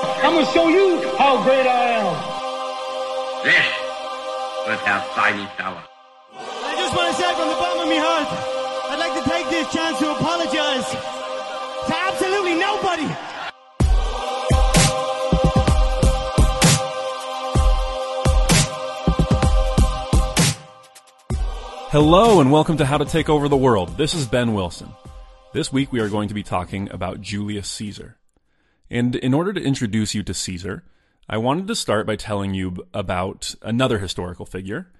I'm gonna show you how great I am. This was Herr Steini Tower. I just want to say from the bottom of my heart, I'd like to take this chance to apologize to absolutely nobody. Hello and welcome to How to Take Over the World. This is Ben Wilson. This week we are going to be talking about Julius Caesar. And in order to introduce you to Caesar, I wanted to start by telling you about another historical figure.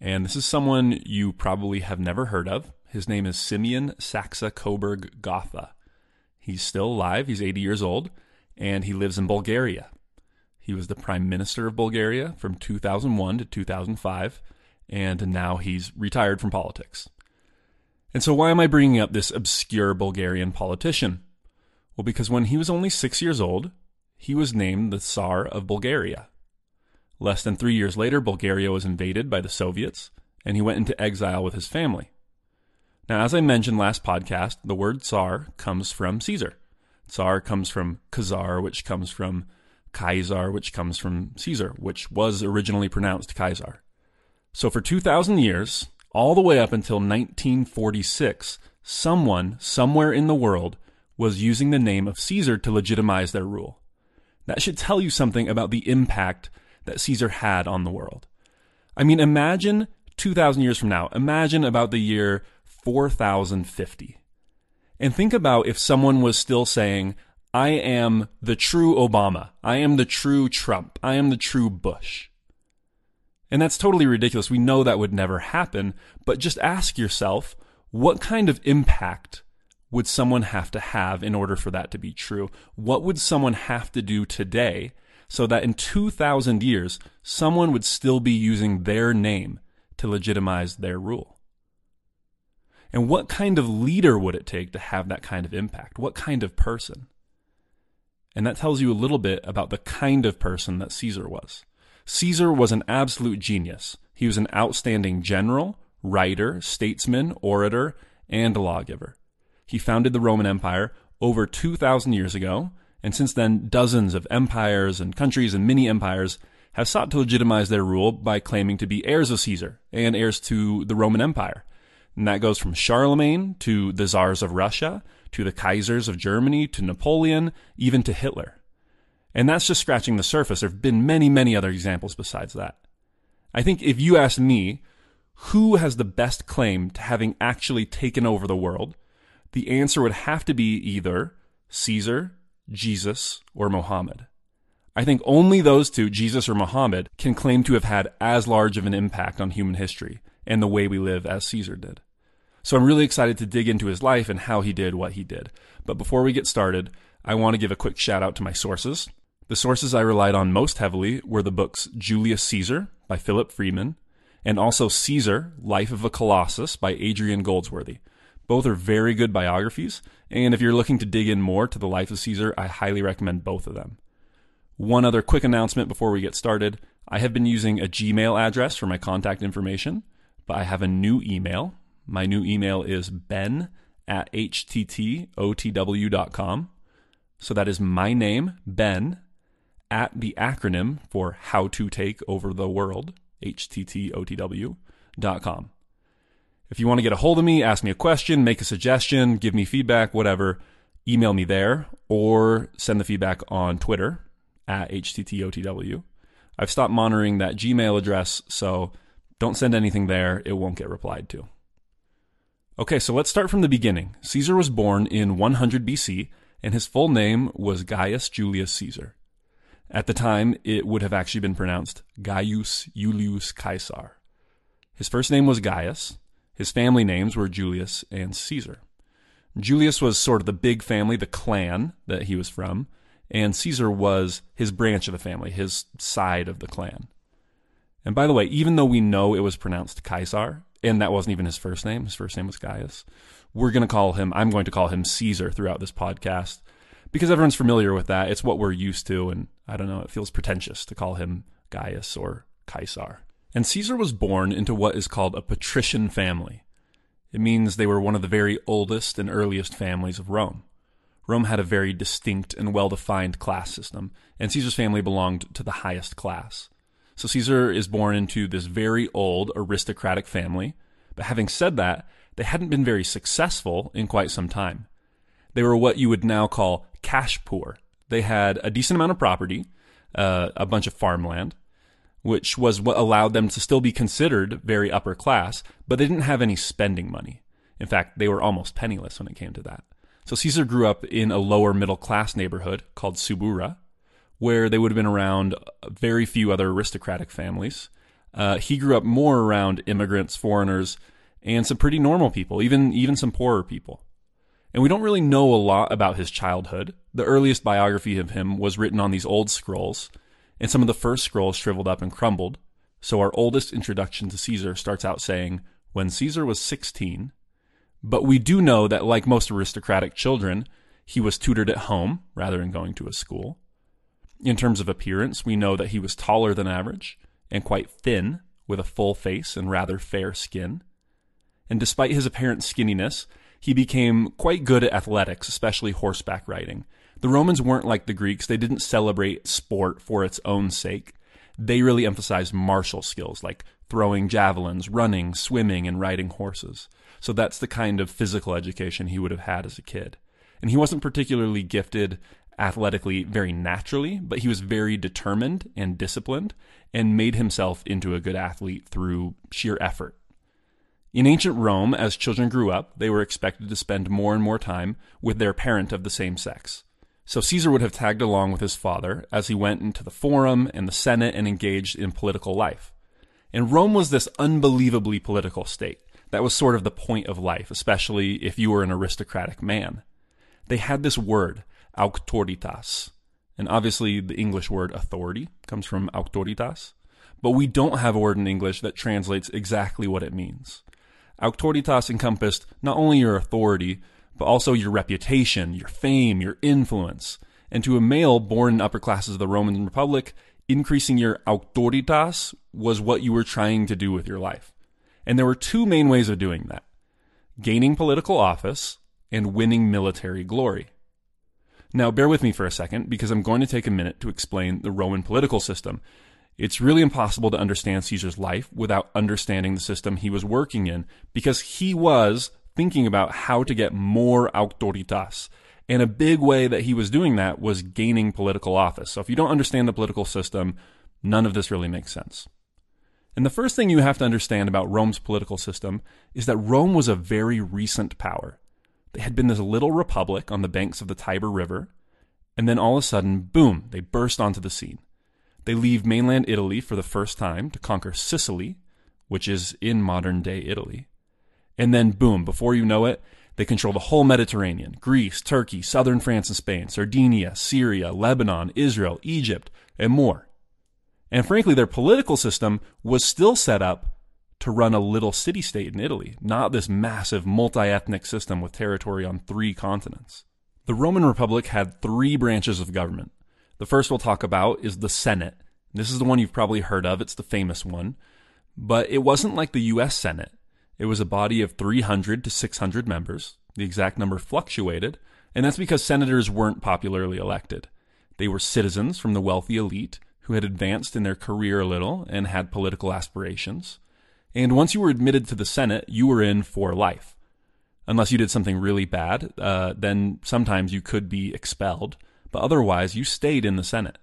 And this is someone you probably have never heard of. His name is Simeon Saxe Coburg Gotha. He's still alive, he's 80 years old, and he lives in Bulgaria. He was the prime minister of Bulgaria from 2001 to 2005 and now he's retired from politics. And so, why am I bringing up this obscure Bulgarian politician? Well, because when he was only six years old, he was named the Tsar of Bulgaria. Less than three years later, Bulgaria was invaded by the Soviets, and he went into exile with his family. Now, as I mentioned last podcast, the word Tsar comes from Caesar. Tsar comes from Khazar, which comes from Kaiser, which comes from Caesar, which was originally pronounced Kaiser. So for 2,000 years, all the way up until 1946, someone somewhere in the world was using the name of Caesar to legitimize their rule. That should tell you something about the impact that Caesar had on the world. I mean, imagine 2,000 years from now, imagine about the year 4050. And think about if someone was still saying, I am the true Obama, I am the true Trump, I am the true Bush. And that's totally ridiculous. We know that would never happen, but just ask yourself, what kind of impact would someone have to have in order for that to be true? What would someone have to do today so that in 2000 years, someone would still be using their name to legitimize their rule? And what kind of leader would it take to have that kind of impact? What kind of person? And that tells you a little bit about the kind of person that Caesar was. Caesar was an absolute genius. He was an outstanding general, writer, statesman, orator, and lawgiver. He founded the Roman Empire over 2,000 years ago, and since then, dozens of empires and countries and mini empires have sought to legitimize their rule by claiming to be heirs of Caesar and heirs to the Roman Empire. And that goes from Charlemagne to the czars of Russia to the Kaisers of Germany to Napoleon, even to Hitler. And that's just scratching the surface. There have been many, many other examples besides that. I think if you ask me, who has the best claim to having actually taken over the world, the answer would have to be either Caesar, Jesus, or Mohammed. I think only those two, Jesus or Mohammed, can claim to have had as large of an impact on human history and the way we live as Caesar did. So I'm really excited to dig into his life and how he did what he did. But before we get started, I want to give a quick shout out to my sources. The sources I relied on most heavily were the books Julius Caesar by Philip Freeman and also Caesar, Life of a Colossus by Adrian Goldsworthy. Both are very good biographies, and if you're looking to dig in more to the life of Caesar, I highly recommend both of them. One other quick announcement before we get started I have been using a Gmail address for my contact information, but I have a new email. My new email is ben at httotw.com. So that is my name, Ben, at the acronym for How to Take Over the World, httotw.com. If you want to get a hold of me, ask me a question, make a suggestion, give me feedback, whatever, email me there or send the feedback on Twitter at httotw. I've stopped monitoring that Gmail address, so don't send anything there. It won't get replied to. Okay, so let's start from the beginning. Caesar was born in 100 BC, and his full name was Gaius Julius Caesar. At the time, it would have actually been pronounced Gaius Julius Caesar. His first name was Gaius. His family names were Julius and Caesar. Julius was sort of the big family, the clan that he was from, and Caesar was his branch of the family, his side of the clan. And by the way, even though we know it was pronounced Caesar, and that wasn't even his first name, his first name was Gaius, we're going to call him, I'm going to call him Caesar throughout this podcast because everyone's familiar with that. It's what we're used to, and I don't know, it feels pretentious to call him Gaius or Caesar. And Caesar was born into what is called a patrician family. It means they were one of the very oldest and earliest families of Rome. Rome had a very distinct and well defined class system, and Caesar's family belonged to the highest class. So Caesar is born into this very old aristocratic family, but having said that, they hadn't been very successful in quite some time. They were what you would now call cash poor. They had a decent amount of property, uh, a bunch of farmland, which was what allowed them to still be considered very upper class, but they didn't have any spending money. In fact, they were almost penniless when it came to that. So Caesar grew up in a lower middle class neighborhood called Subura, where they would have been around very few other aristocratic families. Uh, he grew up more around immigrants, foreigners, and some pretty normal people, even even some poorer people. And we don't really know a lot about his childhood. The earliest biography of him was written on these old scrolls, and some of the first scrolls shriveled up and crumbled. So our oldest introduction to Caesar starts out saying, "When Caesar was 16." But we do know that like most aristocratic children, he was tutored at home rather than going to a school. In terms of appearance, we know that he was taller than average and quite thin, with a full face and rather fair skin. And despite his apparent skinniness, he became quite good at athletics, especially horseback riding. The Romans weren't like the Greeks, they didn't celebrate sport for its own sake. They really emphasized martial skills like throwing javelins, running, swimming, and riding horses. So that's the kind of physical education he would have had as a kid. And he wasn't particularly gifted athletically very naturally, but he was very determined and disciplined and made himself into a good athlete through sheer effort. In ancient Rome, as children grew up, they were expected to spend more and more time with their parent of the same sex. So Caesar would have tagged along with his father as he went into the forum and the Senate and engaged in political life. And Rome was this unbelievably political state. That was sort of the point of life, especially if you were an aristocratic man. They had this word, auctoritas. And obviously, the English word authority comes from auctoritas, but we don't have a word in English that translates exactly what it means. Auctoritas encompassed not only your authority, but also your reputation, your fame, your influence. And to a male born in upper classes of the Roman Republic, increasing your auctoritas was what you were trying to do with your life. And there were two main ways of doing that gaining political office and winning military glory. Now, bear with me for a second because I'm going to take a minute to explain the Roman political system. It's really impossible to understand Caesar's life without understanding the system he was working in because he was thinking about how to get more auctoritas. And a big way that he was doing that was gaining political office. So if you don't understand the political system, none of this really makes sense. And the first thing you have to understand about Rome's political system is that Rome was a very recent power. They had been this little republic on the banks of the Tiber River, and then all of a sudden, boom, they burst onto the scene. They leave mainland Italy for the first time to conquer Sicily, which is in modern day Italy. And then, boom, before you know it, they control the whole Mediterranean Greece, Turkey, southern France and Spain, Sardinia, Syria, Lebanon, Israel, Egypt, and more. And frankly, their political system was still set up to run a little city state in Italy, not this massive multi ethnic system with territory on three continents. The Roman Republic had three branches of government. The first we'll talk about is the Senate. This is the one you've probably heard of, it's the famous one. But it wasn't like the US Senate. It was a body of 300 to 600 members. The exact number fluctuated, and that's because senators weren't popularly elected. They were citizens from the wealthy elite who had advanced in their career a little and had political aspirations. And once you were admitted to the Senate, you were in for life. Unless you did something really bad, uh, then sometimes you could be expelled. But otherwise, you stayed in the Senate.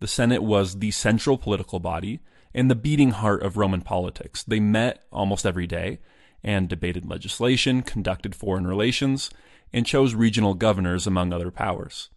The Senate was the central political body and the beating heart of Roman politics. They met almost every day and debated legislation, conducted foreign relations, and chose regional governors among other powers.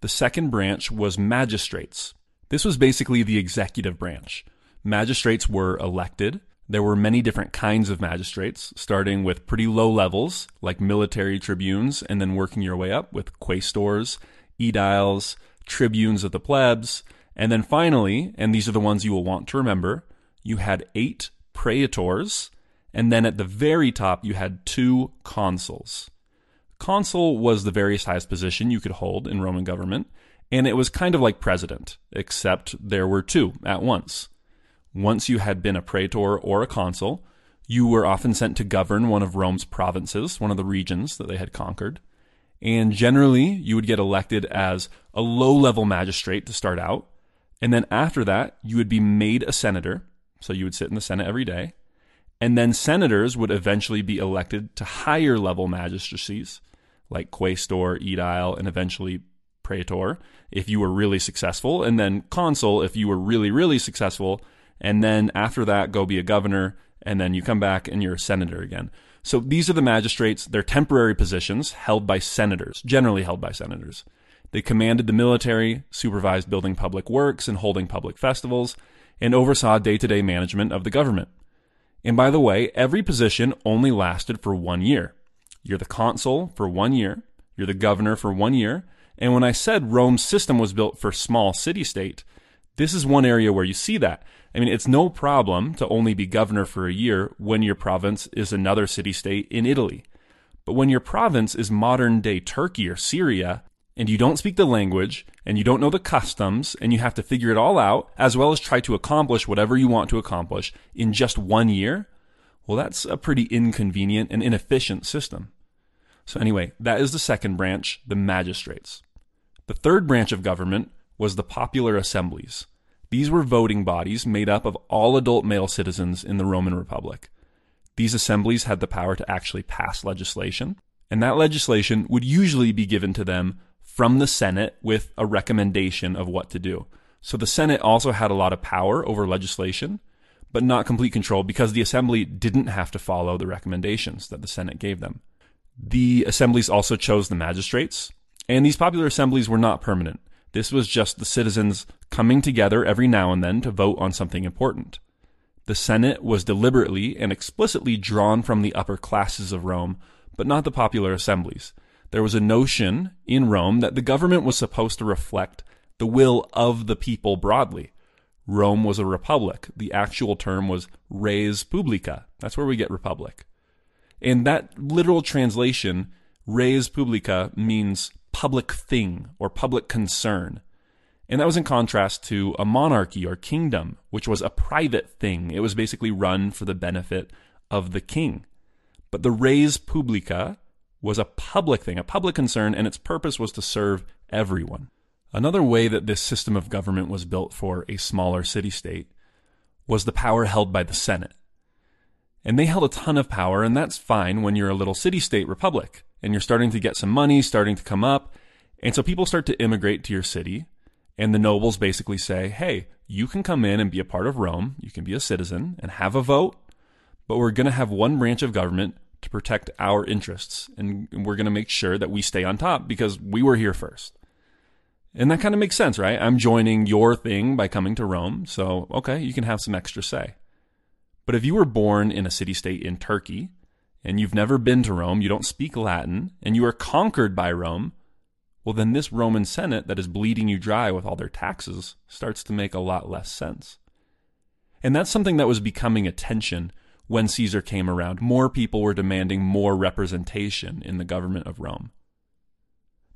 The second branch was magistrates. This was basically the executive branch. Magistrates were elected there were many different kinds of magistrates, starting with pretty low levels, like military tribunes, and then working your way up with quaestors, aediles, tribunes of the plebs, and then finally, and these are the ones you will want to remember, you had eight praetors, and then at the very top, you had two consuls. Consul was the very highest position you could hold in Roman government, and it was kind of like president, except there were two at once. Once you had been a praetor or a consul, you were often sent to govern one of Rome's provinces, one of the regions that they had conquered. And generally, you would get elected as a low level magistrate to start out. And then after that, you would be made a senator. So you would sit in the Senate every day. And then senators would eventually be elected to higher level magistracies like quaestor, edile, and eventually praetor if you were really successful, and then consul if you were really, really successful. And then after that, go be a governor, and then you come back and you're a senator again. So these are the magistrates. They're temporary positions held by senators, generally held by senators. They commanded the military, supervised building public works and holding public festivals, and oversaw day to day management of the government. And by the way, every position only lasted for one year. You're the consul for one year, you're the governor for one year, and when I said Rome's system was built for small city state, this is one area where you see that. I mean, it's no problem to only be governor for a year when your province is another city state in Italy. But when your province is modern day Turkey or Syria, and you don't speak the language, and you don't know the customs, and you have to figure it all out, as well as try to accomplish whatever you want to accomplish in just one year, well, that's a pretty inconvenient and inefficient system. So, anyway, that is the second branch, the magistrates. The third branch of government was the popular assemblies. These were voting bodies made up of all adult male citizens in the Roman Republic. These assemblies had the power to actually pass legislation, and that legislation would usually be given to them from the Senate with a recommendation of what to do. So the Senate also had a lot of power over legislation, but not complete control because the assembly didn't have to follow the recommendations that the Senate gave them. The assemblies also chose the magistrates, and these popular assemblies were not permanent. This was just the citizens coming together every now and then to vote on something important. The Senate was deliberately and explicitly drawn from the upper classes of Rome, but not the popular assemblies. There was a notion in Rome that the government was supposed to reflect the will of the people broadly. Rome was a republic. The actual term was res publica. That's where we get republic. And that literal translation, res publica, means public thing or public concern. And that was in contrast to a monarchy or kingdom, which was a private thing. It was basically run for the benefit of the king. But the res publica was a public thing, a public concern, and its purpose was to serve everyone. Another way that this system of government was built for a smaller city state was the power held by the Senate. And they held a ton of power, and that's fine when you're a little city state republic and you're starting to get some money starting to come up. And so people start to immigrate to your city, and the nobles basically say, hey, you can come in and be a part of Rome, you can be a citizen and have a vote, but we're going to have one branch of government to protect our interests, and we're going to make sure that we stay on top because we were here first. And that kind of makes sense, right? I'm joining your thing by coming to Rome, so okay, you can have some extra say. But if you were born in a city state in Turkey and you've never been to Rome, you don't speak Latin, and you are conquered by Rome, well, then this Roman Senate that is bleeding you dry with all their taxes starts to make a lot less sense. And that's something that was becoming a tension when Caesar came around. More people were demanding more representation in the government of Rome.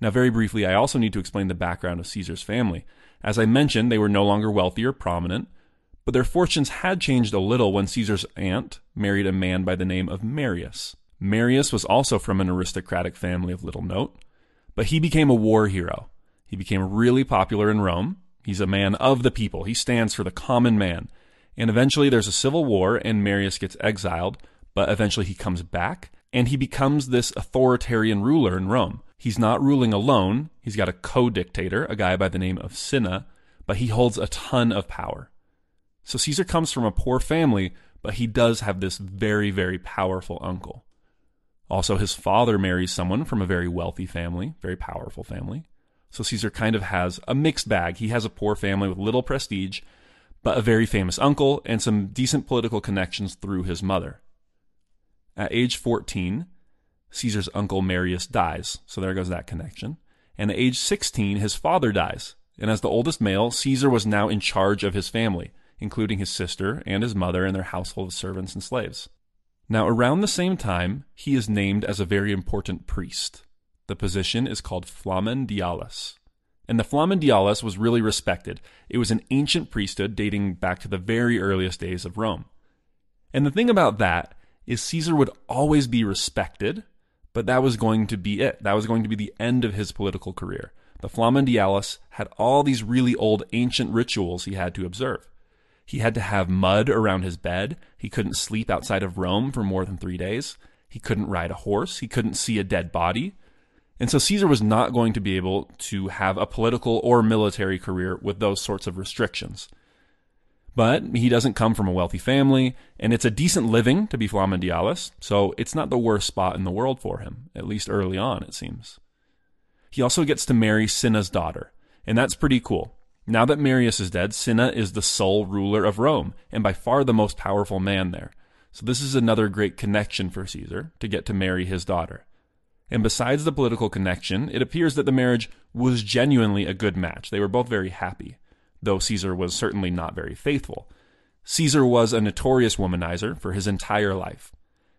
Now, very briefly, I also need to explain the background of Caesar's family. As I mentioned, they were no longer wealthy or prominent, but their fortunes had changed a little when Caesar's aunt married a man by the name of Marius. Marius was also from an aristocratic family of little note, but he became a war hero. He became really popular in Rome. He's a man of the people. He stands for the common man. And eventually there's a civil war and Marius gets exiled, but eventually he comes back and he becomes this authoritarian ruler in Rome. He's not ruling alone. He's got a co-dictator, a guy by the name of Cinna, but he holds a ton of power. So Caesar comes from a poor family, but he does have this very, very powerful uncle. Also, his father marries someone from a very wealthy family, very powerful family. So Caesar kind of has a mixed bag. He has a poor family with little prestige, but a very famous uncle and some decent political connections through his mother. At age 14, Caesar's uncle Marius dies, so there goes that connection. And at age 16, his father dies. And as the oldest male, Caesar was now in charge of his family including his sister and his mother and their household of servants and slaves. Now, around the same time, he is named as a very important priest. The position is called Flamen Dialis. And the Flamen Dialis was really respected. It was an ancient priesthood dating back to the very earliest days of Rome. And the thing about that is Caesar would always be respected, But that was going to be it. That was going to be the end of his political career. The Flamen Dialis had all these really old ancient rituals he had to observe. He had to have mud around his bed. He couldn't sleep outside of Rome for more than three days. He couldn't ride a horse. He couldn't see a dead body. And so Caesar was not going to be able to have a political or military career with those sorts of restrictions. But he doesn't come from a wealthy family, and it's a decent living to be Flamen Dialis, so it's not the worst spot in the world for him, at least early on, it seems. He also gets to marry Cinna's daughter, and that's pretty cool. Now that Marius is dead, Cinna is the sole ruler of Rome, and by far the most powerful man there. So this is another great connection for Caesar to get to marry his daughter. And besides the political connection, it appears that the marriage was genuinely a good match. They were both very happy, though Caesar was certainly not very faithful. Caesar was a notorious womanizer for his entire life.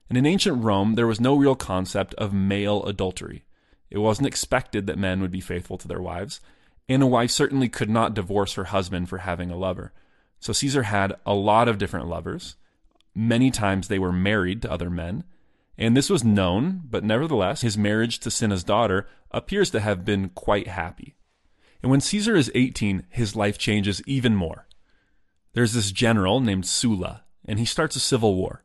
And in ancient Rome, there was no real concept of male adultery. It wasn't expected that men would be faithful to their wives, and a wife certainly could not divorce her husband for having a lover. So Caesar had a lot of different lovers. Many times they were married to other men. And this was known, but nevertheless, his marriage to Cinna's daughter appears to have been quite happy. And when Caesar is 18, his life changes even more. There's this general named Sulla, and he starts a civil war.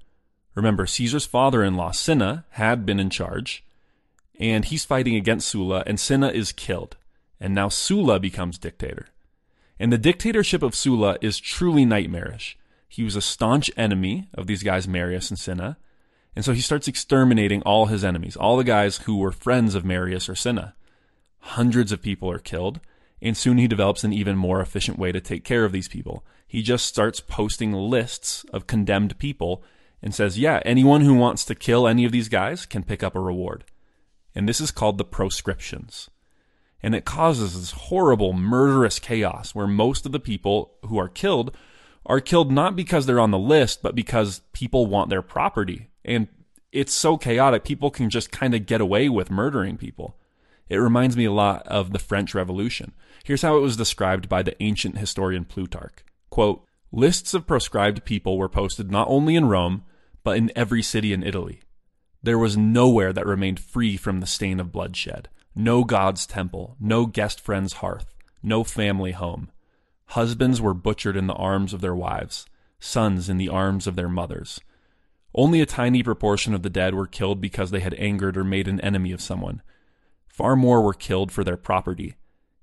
Remember, Caesar's father in law, Cinna, had been in charge, and he's fighting against Sulla, and Cinna is killed and now Sulla becomes dictator. And the dictatorship of Sulla is truly nightmarish. He was a staunch enemy of these guys, Marius and Cinna, and so he starts exterminating all his enemies, all the guys who were friends of Marius or Cinna. Hundreds of people are killed, and soon he develops an even more efficient way to take care of these people. He just starts posting lists of condemned people and says, yeah, anyone who wants to kill any of these guys can pick up a reward. And this is called the proscriptions and it causes this horrible, murderous chaos where most of the people who are killed are killed not because they're on the list, but because people want their property. And it's so chaotic, people can just kind of get away with murdering people. It reminds me a lot of the French Revolution. Here's how it was described by the ancient historian Plutarch. Quote, Lists of proscribed people were posted not only in Rome, but in every city in Italy. There was nowhere that remained free from the stain of bloodshed no God's temple, no guest friend's hearth, no family home. Husbands were butchered in the arms of their wives, sons in the arms of their mothers. Only a tiny proportion of the dead were killed because they had angered or made an enemy of someone. Far more were killed for their property,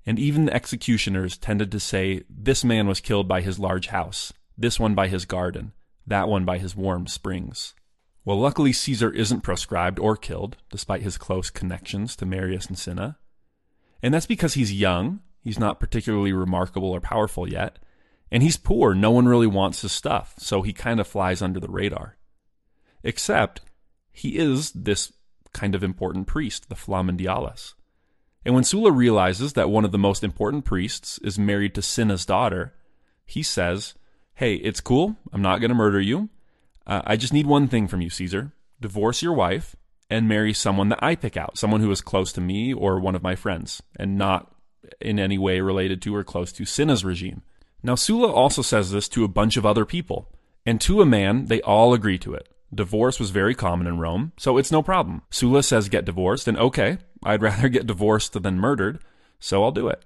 and even the executioners tended to say, This man was killed by his large house, this one by his garden, that one by his warm springs. Well, luckily, Caesar isn't proscribed or killed, despite his close connections to Marius and Cinna. And that's because he's young, he's not particularly remarkable or powerful yet, and he's poor. No one really wants his stuff, so he kind of flies under the radar. Except, he is this kind of important priest, the Flamen Dialis. And when Sulla realizes that one of the most important priests is married to Cinna's daughter, he says, Hey, it's cool. I'm not going to murder you. Uh, I just need one thing from you, Caesar. Divorce your wife and marry someone that I pick out, someone who is close to me or one of my friends, and not in any way related to or close to Cinna's regime. Now, Sulla also says this to a bunch of other people, and to a man, they all agree to it. Divorce was very common in Rome, so it's no problem. Sulla says get divorced, and okay, I'd rather get divorced than murdered, so I'll do it.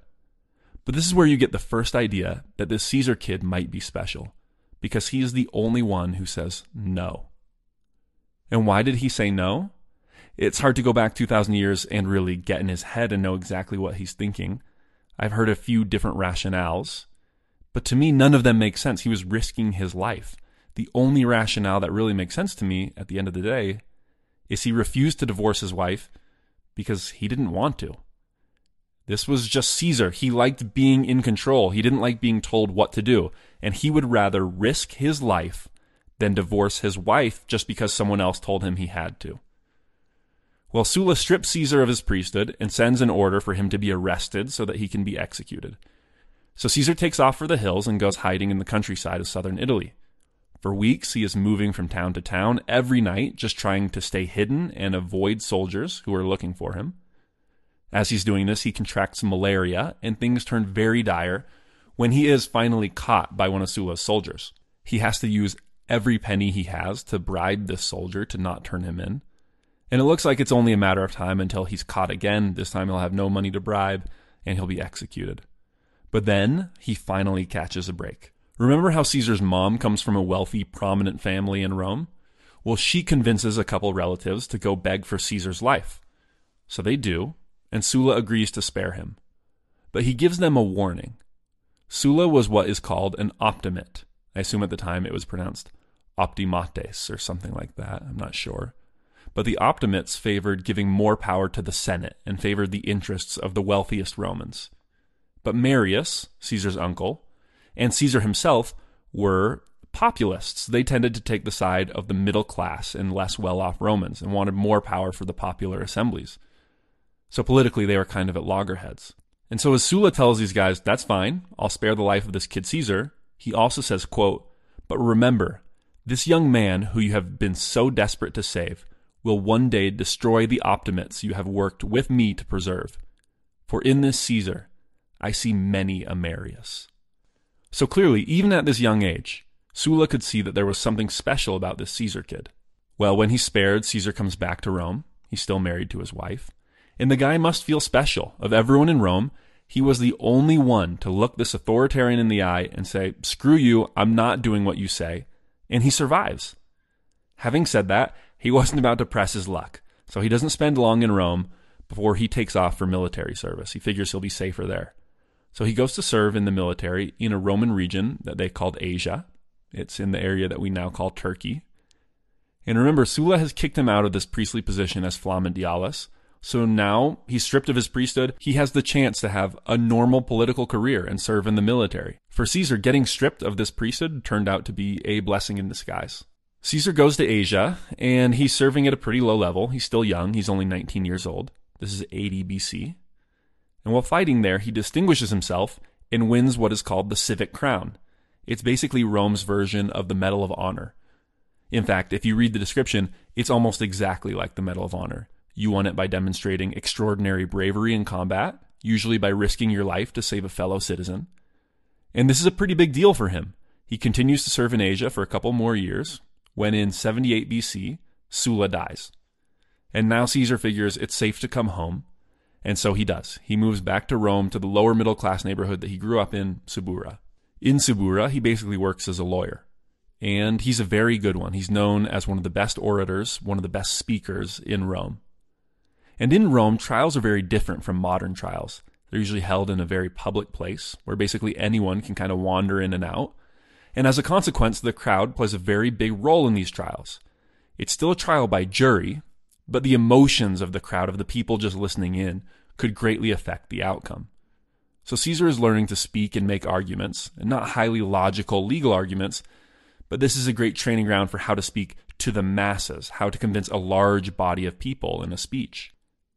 But this is where you get the first idea that this Caesar kid might be special because he is the only one who says no. And why did he say no? It's hard to go back 2,000 years and really get in his head and know exactly what he's thinking. I've heard a few different rationales, but to me, none of them make sense. He was risking his life. The only rationale that really makes sense to me at the end of the day is he refused to divorce his wife because he didn't want to. This was just Caesar. He liked being in control. He didn't like being told what to do. And he would rather risk his life than divorce his wife just because someone else told him he had to. Well, Sulla strips Caesar of his priesthood and sends an order for him to be arrested so that he can be executed. So Caesar takes off for the hills and goes hiding in the countryside of southern Italy. For weeks, he is moving from town to town every night, just trying to stay hidden and avoid soldiers who are looking for him. As he's doing this, he contracts malaria, and things turn very dire when he is finally caught by one of Sulla's soldiers. He has to use every penny he has to bribe this soldier to not turn him in. And it looks like it's only a matter of time until he's caught again. This time he'll have no money to bribe and he'll be executed. But then he finally catches a break. Remember how Caesar's mom comes from a wealthy, prominent family in Rome? Well, she convinces a couple relatives to go beg for Caesar's life. So they do, and Sulla agrees to spare him. But he gives them a warning. Sulla was what is called an optimate. I assume at the time it was pronounced optimates or something like that. I'm not sure. But the optimates favored giving more power to the Senate and favored the interests of the wealthiest Romans. But Marius, Caesar's uncle, and Caesar himself were populists. They tended to take the side of the middle class and less well off Romans and wanted more power for the popular assemblies. So politically, they were kind of at loggerheads. And so as Sulla tells these guys, that's fine, I'll spare the life of this kid Caesar, he also says, quote, But remember, this young man who you have been so desperate to save will one day destroy the optimates you have worked with me to preserve. For in this Caesar I see many a Marius. So clearly, even at this young age, Sulla could see that there was something special about this Caesar kid. Well, when he's spared, Caesar comes back to Rome. He's still married to his wife. And the guy must feel special. Of everyone in Rome, he was the only one to look this authoritarian in the eye and say, Screw you, I'm not doing what you say. And he survives. Having said that, he wasn't about to press his luck. So he doesn't spend long in Rome before he takes off for military service. He figures he'll be safer there. So he goes to serve in the military in a Roman region that they called Asia. It's in the area that we now call Turkey. And remember, Sulla has kicked him out of this priestly position as Flamen Dialis. So now he's stripped of his priesthood. He has the chance to have a normal political career and serve in the military. For Caesar, getting stripped of this priesthood turned out to be a blessing in disguise. Caesar goes to Asia, and he's serving at a pretty low level. He's still young, he's only 19 years old. This is 80 BC. And while fighting there, he distinguishes himself and wins what is called the Civic Crown. It's basically Rome's version of the Medal of Honor. In fact, if you read the description, it's almost exactly like the Medal of Honor. You won it by demonstrating extraordinary bravery in combat, usually by risking your life to save a fellow citizen. And this is a pretty big deal for him. He continues to serve in Asia for a couple more years, when in 78 BC, Sulla dies. And now Caesar figures it's safe to come home, and so he does. He moves back to Rome to the lower middle class neighborhood that he grew up in, Subura. In Subura, he basically works as a lawyer. And he's a very good one. He's known as one of the best orators, one of the best speakers in Rome. And in Rome, trials are very different from modern trials. They're usually held in a very public place where basically anyone can kind of wander in and out. And as a consequence, the crowd plays a very big role in these trials. It's still a trial by jury, but the emotions of the crowd, of the people just listening in, could greatly affect the outcome. So Caesar is learning to speak and make arguments, and not highly logical legal arguments, but this is a great training ground for how to speak to the masses, how to convince a large body of people in a speech.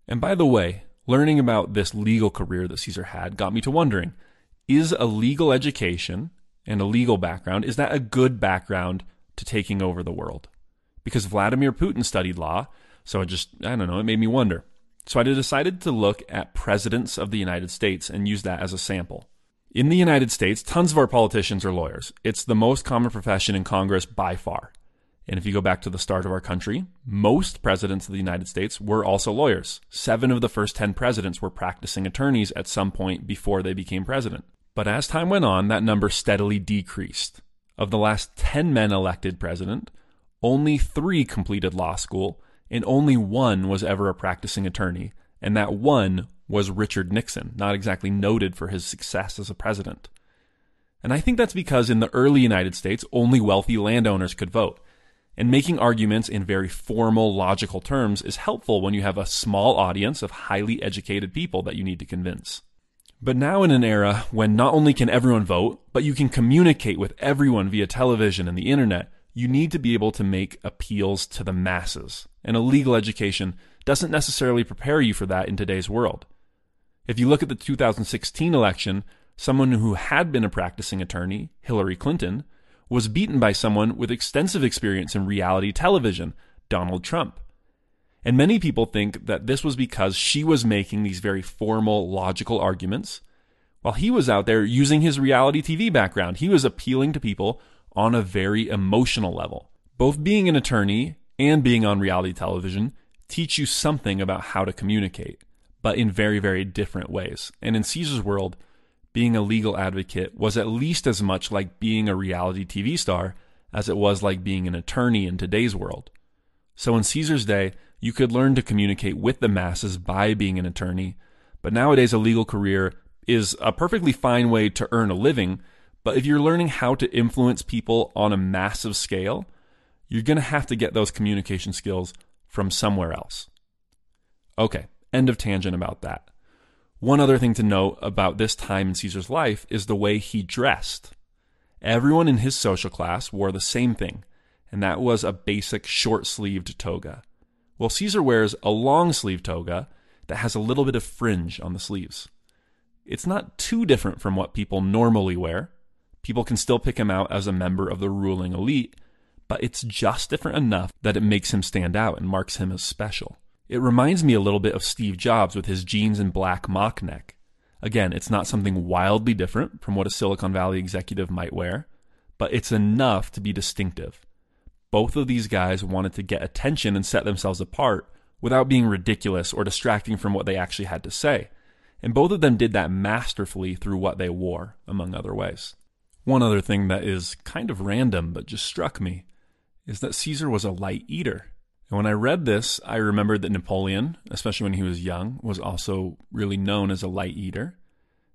And by the way, learning about this legal career that Caesar had got me to wondering, is a legal education and a legal background, is that a good background to taking over the world? Because Vladimir Putin studied law, so it just, I don't know, it made me wonder. So I decided to look at presidents of the United States and use that as a sample. In the United States, tons of our politicians are lawyers. It's the most common profession in Congress by far. And if you go back to the start of our country, most presidents of the United States were also lawyers. Seven of the first 10 presidents were practicing attorneys at some point before they became president. But as time went on, that number steadily decreased. Of the last 10 men elected president, only three completed law school, and only one was ever a practicing attorney, and that one was Richard Nixon, not exactly noted for his success as a president. And I think that's because in the early United States, only wealthy landowners could vote. And making arguments in very formal, logical terms is helpful when you have a small audience of highly educated people that you need to convince. But now in an era when not only can everyone vote, but you can communicate with everyone via television and the internet, you need to be able to make appeals to the masses. And a legal education doesn't necessarily prepare you for that in today's world. If you look at the 2016 election, someone who had been a practicing attorney, Hillary Clinton, was beaten by someone with extensive experience in reality television, Donald Trump. And many people think that this was because she was making these very formal, logical arguments, while he was out there using his reality TV background. He was appealing to people on a very emotional level. Both being an attorney and being on reality television teach you something about how to communicate, but in very, very different ways. And in Caesar's world, being a legal advocate was at least as much like being a reality TV star as it was like being an attorney in today's world. So in Caesar's day, you could learn to communicate with the masses by being an attorney, but nowadays a legal career is a perfectly fine way to earn a living. But if you're learning how to influence people on a massive scale, you're going to have to get those communication skills from somewhere else. Okay, end of tangent about that. One other thing to note about this time in Caesar's life is the way he dressed. Everyone in his social class wore the same thing, and that was a basic short sleeved toga. Well, Caesar wears a long sleeve toga that has a little bit of fringe on the sleeves. It's not too different from what people normally wear. People can still pick him out as a member of the ruling elite, but it's just different enough that it makes him stand out and marks him as special. It reminds me a little bit of Steve Jobs with his jeans and black mock neck. Again, it's not something wildly different from what a Silicon Valley executive might wear, but it's enough to be distinctive. Both of these guys wanted to get attention and set themselves apart without being ridiculous or distracting from what they actually had to say. And both of them did that masterfully through what they wore, among other ways. One other thing that is kind of random but just struck me is that Caesar was a light eater. And when I read this, I remembered that Napoleon, especially when he was young, was also really known as a light eater.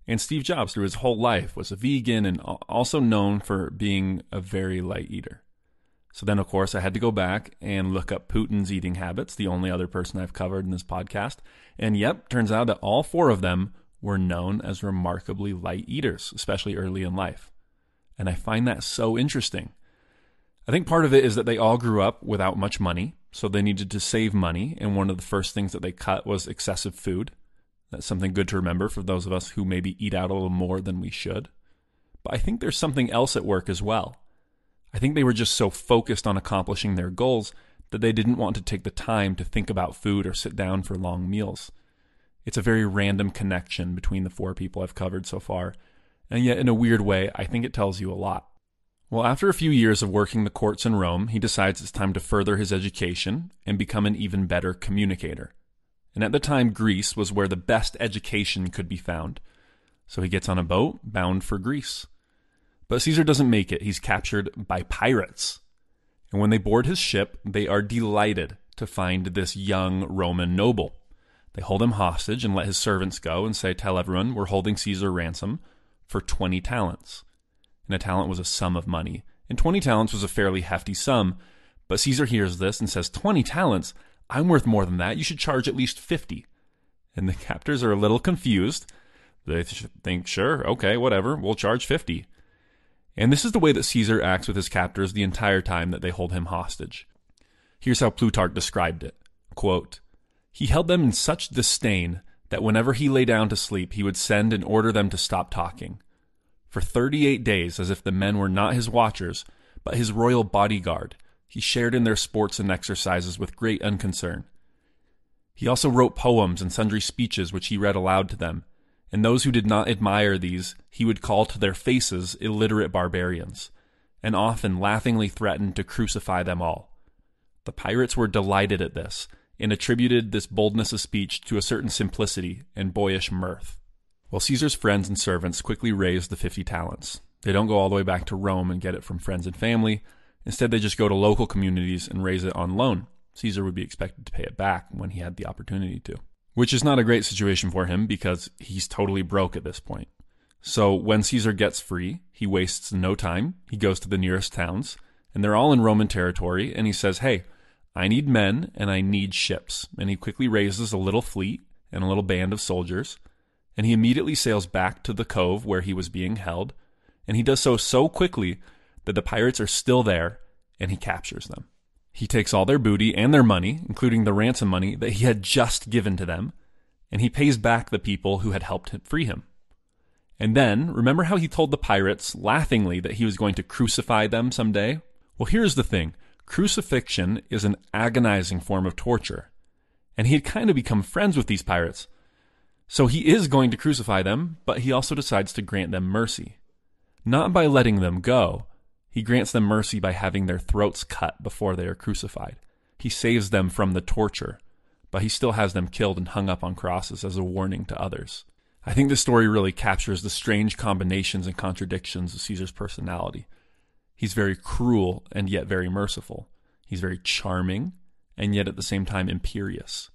And Steve Jobs, through his whole life, was a vegan and also known for being a very light eater. So then, of course, I had to go back and look up Putin's eating habits, the only other person I've covered in this podcast. And yep, turns out that all four of them were known as remarkably light eaters, especially early in life. And I find that so interesting. I think part of it is that they all grew up without much money, so they needed to save money, and one of the first things that they cut was excessive food. That's something good to remember for those of us who maybe eat out a little more than we should. But I think there's something else at work as well. I think they were just so focused on accomplishing their goals that they didn't want to take the time to think about food or sit down for long meals. It's a very random connection between the four people I've covered so far, and yet in a weird way, I think it tells you a lot. Well, after a few years of working the courts in Rome, he decides it's time to further his education and become an even better communicator. And at the time, Greece was where the best education could be found. So he gets on a boat bound for Greece. But Caesar doesn't make it. He's captured by pirates. And when they board his ship, they are delighted to find this young Roman noble. They hold him hostage and let his servants go and say, Tell everyone we're holding Caesar ransom for 20 talents and a talent was a sum of money. And 20 talents was a fairly hefty sum. But Caesar hears this and says, 20 talents? I'm worth more than that. You should charge at least 50. And the captors are a little confused. They think, sure, okay, whatever, we'll charge 50. And this is the way that Caesar acts with his captors the entire time that they hold him hostage. Here's how Plutarch described it Quote, He held them in such disdain that whenever he lay down to sleep, he would send and order them to stop talking for 38 days as if the men were not his watchers, but his royal bodyguard. He shared in their sports and exercises with great unconcern. He also wrote poems and sundry speeches which he read aloud to them, and those who did not admire these he would call to their faces illiterate barbarians, and often laughingly threatened to crucify them all. The pirates were delighted at this, and attributed this boldness of speech to a certain simplicity and boyish mirth. Well, Caesar's friends and servants quickly raise the 50 talents. They don't go all the way back to Rome and get it from friends and family. Instead, they just go to local communities and raise it on loan. Caesar would be expected to pay it back when he had the opportunity to, which is not a great situation for him because he's totally broke at this point. So when Caesar gets free, he wastes no time. He goes to the nearest towns, and they're all in Roman territory, and he says, Hey, I need men and I need ships. And he quickly raises a little fleet and a little band of soldiers and he immediately sails back to the cove where he was being held, and he does so so quickly that the pirates are still there, and he captures them. He takes all their booty and their money, including the ransom money that he had just given to them, and he pays back the people who had helped him free him. And then, remember how he told the pirates laughingly that he was going to crucify them someday? Well, here's the thing crucifixion is an agonizing form of torture. And he had kind of become friends with these pirates, so he is going to crucify them, but he also decides to grant them mercy. Not by letting them go, he grants them mercy by having their throats cut before they are crucified. He saves them from the torture. but he still has them killed and hung up on crosses as a warning to others. I think this story really captures the strange combinations and contradictions of Caesar's personality. He's very cruel and yet very merciful. He's very charming and yet at the same time imperious.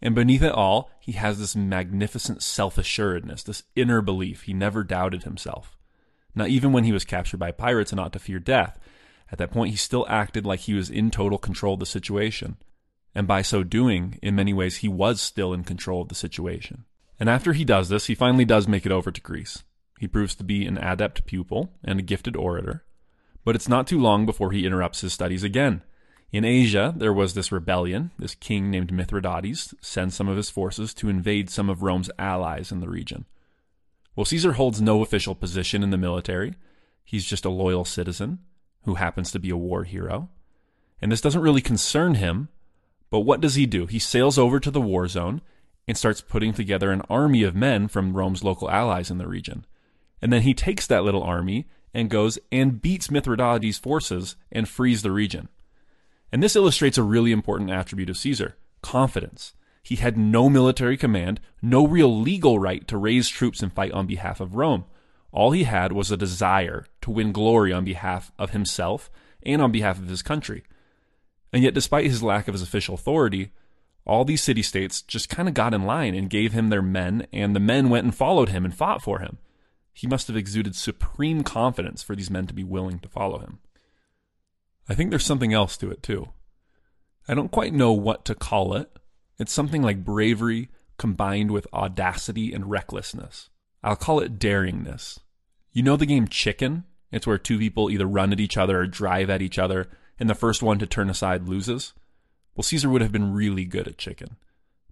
And beneath it all, he has this magnificent self assuredness, this inner belief he never doubted himself. Not even when he was captured by pirates and ought to fear death. At that point, he still acted like he was in total control of the situation. And by so doing, in many ways, he was still in control of the situation. And after he does this, he finally does make it over to Greece. He proves to be an adept pupil and a gifted orator. But it's not too long before he interrupts his studies again. In Asia, there was this rebellion. This king named Mithridates sends some of his forces to invade some of Rome's allies in the region. Well, Caesar holds no official position in the military. He's just a loyal citizen who happens to be a war hero. And this doesn't really concern him, but what does he do? He sails over to the war zone and starts putting together an army of men from Rome's local allies in the region. And then he takes that little army and goes and beats Mithridates' forces and frees the region. And this illustrates a really important attribute of Caesar confidence. He had no military command, no real legal right to raise troops and fight on behalf of Rome. All he had was a desire to win glory on behalf of himself and on behalf of his country. And yet, despite his lack of his official authority, all these city states just kind of got in line and gave him their men, and the men went and followed him and fought for him. He must have exuded supreme confidence for these men to be willing to follow him. I think there's something else to it, too. I don't quite know what to call it, it's something like bravery combined with audacity and recklessness. I'll call it daringness. You know the game Chicken? It's where two people either run at each other or drive at each other, and the first one to turn aside loses. Well, Caesar would have been really good at chicken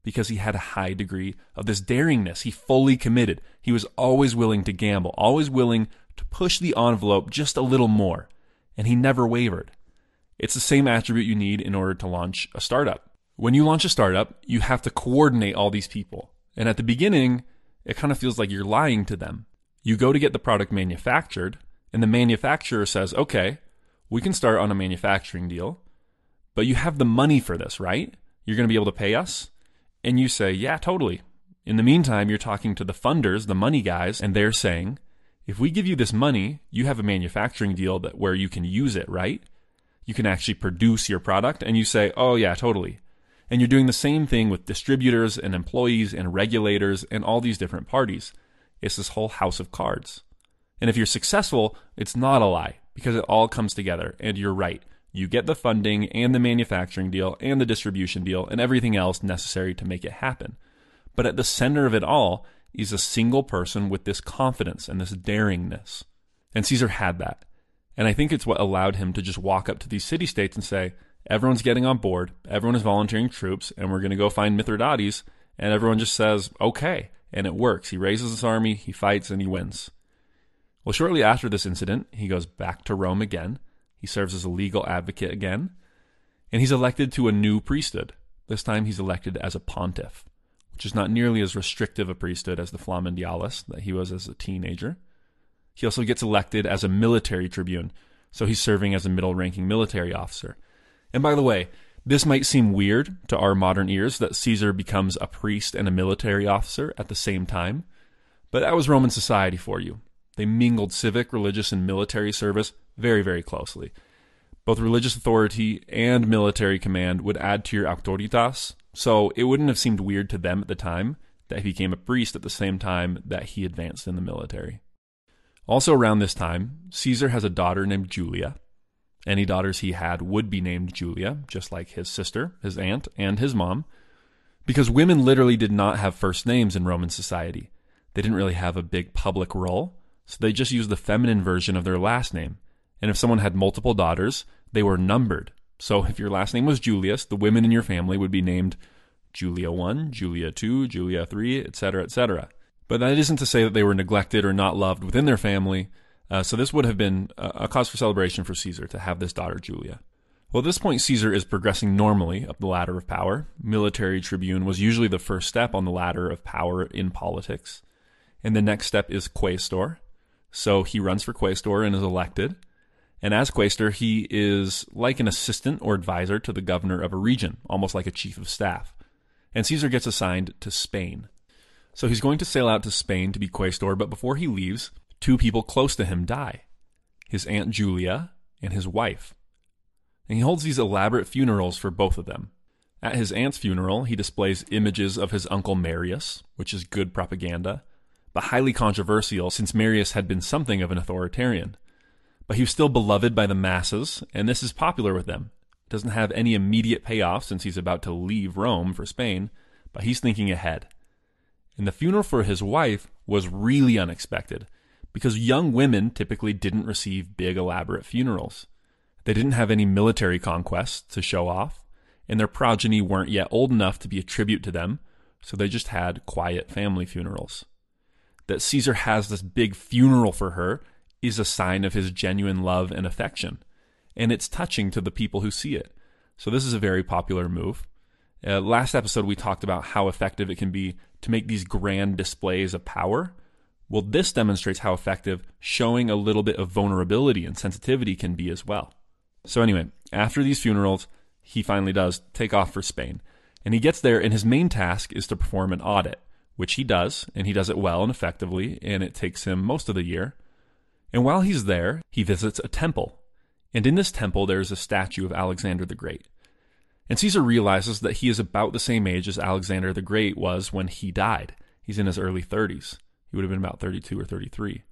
because he had a high degree of this daringness. He fully committed. He was always willing to gamble, always willing to push the envelope just a little more, and he never wavered. It's the same attribute you need in order to launch a startup. When you launch a startup, you have to coordinate all these people. And at the beginning, it kind of feels like you're lying to them. You go to get the product manufactured, and the manufacturer says, okay, we can start on a manufacturing deal, but you have the money for this, right? You're going to be able to pay us? And you say, yeah, totally. In the meantime, you're talking to the funders, the money guys, and they're saying, if we give you this money, you have a manufacturing deal that where you can use it, right? You can actually produce your product, and you say, oh, yeah, totally. And you're doing the same thing with distributors and employees and regulators and all these different parties. It's this whole house of cards. And if you're successful, it's not a lie because it all comes together. And you're right. You get the funding and the manufacturing deal and the distribution deal and everything else necessary to make it happen. But at the center of it all is a single person with this confidence and this daringness. And Caesar had that. And I think it's what allowed him to just walk up to these city states and say, Everyone's getting on board. Everyone is volunteering troops, and we're going to go find Mithridates. And everyone just says, okay. And it works. He raises his army, he fights, and he wins. Well, shortly after this incident, he goes back to Rome again. He serves as a legal advocate again. And he's elected to a new priesthood. This time he's elected as a pontiff, which is not nearly as restrictive a priesthood as the Flamen Dialis that he was as a teenager. He also gets elected as a military tribune, so he's serving as a middle ranking military officer. And by the way, this might seem weird to our modern ears that Caesar becomes a priest and a military officer at the same time, but that was Roman society for you. They mingled civic, religious, and military service very, very closely. Both religious authority and military command would add to your auctoritas, so it wouldn't have seemed weird to them at the time that he became a priest at the same time that he advanced in the military. Also, around this time, Caesar has a daughter named Julia, any daughters he had would be named Julia, just like his sister, his aunt, and his mom, because women literally did not have first names in Roman society. They didn't really have a big public role, so they just used the feminine version of their last name. And if someone had multiple daughters, they were numbered. So if your last name was Julius, the women in your family would be named Julia 1, Julia 2, Julia 3, etc., etc. But that isn't to say that they were neglected or not loved within their family. Uh, so this would have been a cause for celebration for Caesar to have this daughter Julia. Well, at this point, Caesar is progressing normally up the ladder of power. Military tribune was usually the first step on the ladder of power in politics. And the next step is quaestor. So he runs for quaestor and is elected. And as quaestor, he is like an assistant or advisor to the governor of a region, almost like a chief of staff. and Caesar gets assigned to Spain. So he's going to sail out to Spain to be quaestor, but before he leaves, two people close to him die his Aunt Julia and his wife. And he holds these elaborate funerals for both of them. At his aunt's funeral, he displays images of his uncle Marius, which is good propaganda, but highly controversial since Marius had been something of an authoritarian. But he was still beloved by the masses, and this is popular with them. It doesn't have any immediate payoff since he's about to leave Rome for Spain, but he's thinking ahead. And the funeral for his wife was really unexpected because young women typically didn't receive big, elaborate funerals. They didn't have any military conquests to show off, and their progeny weren't yet old enough to be a tribute to them, so they just had quiet family funerals. That Caesar has this big funeral for her is a sign of his genuine love and affection, and it's touching to the people who see it. So, this is a very popular move. Uh, last episode, we talked about how effective it can be to make these grand displays of power. Well, this demonstrates how effective showing a little bit of vulnerability and sensitivity can be as well. So, anyway, after these funerals, he finally does take off for Spain. And he gets there, and his main task is to perform an audit, which he does, and he does it well and effectively, and it takes him most of the year. And while he's there, he visits a temple. And in this temple, there is a statue of Alexander the Great. And Caesar realizes that he is about the same age as Alexander the Great was when he died. He's in his early 30s. He would have been about 32 or 33.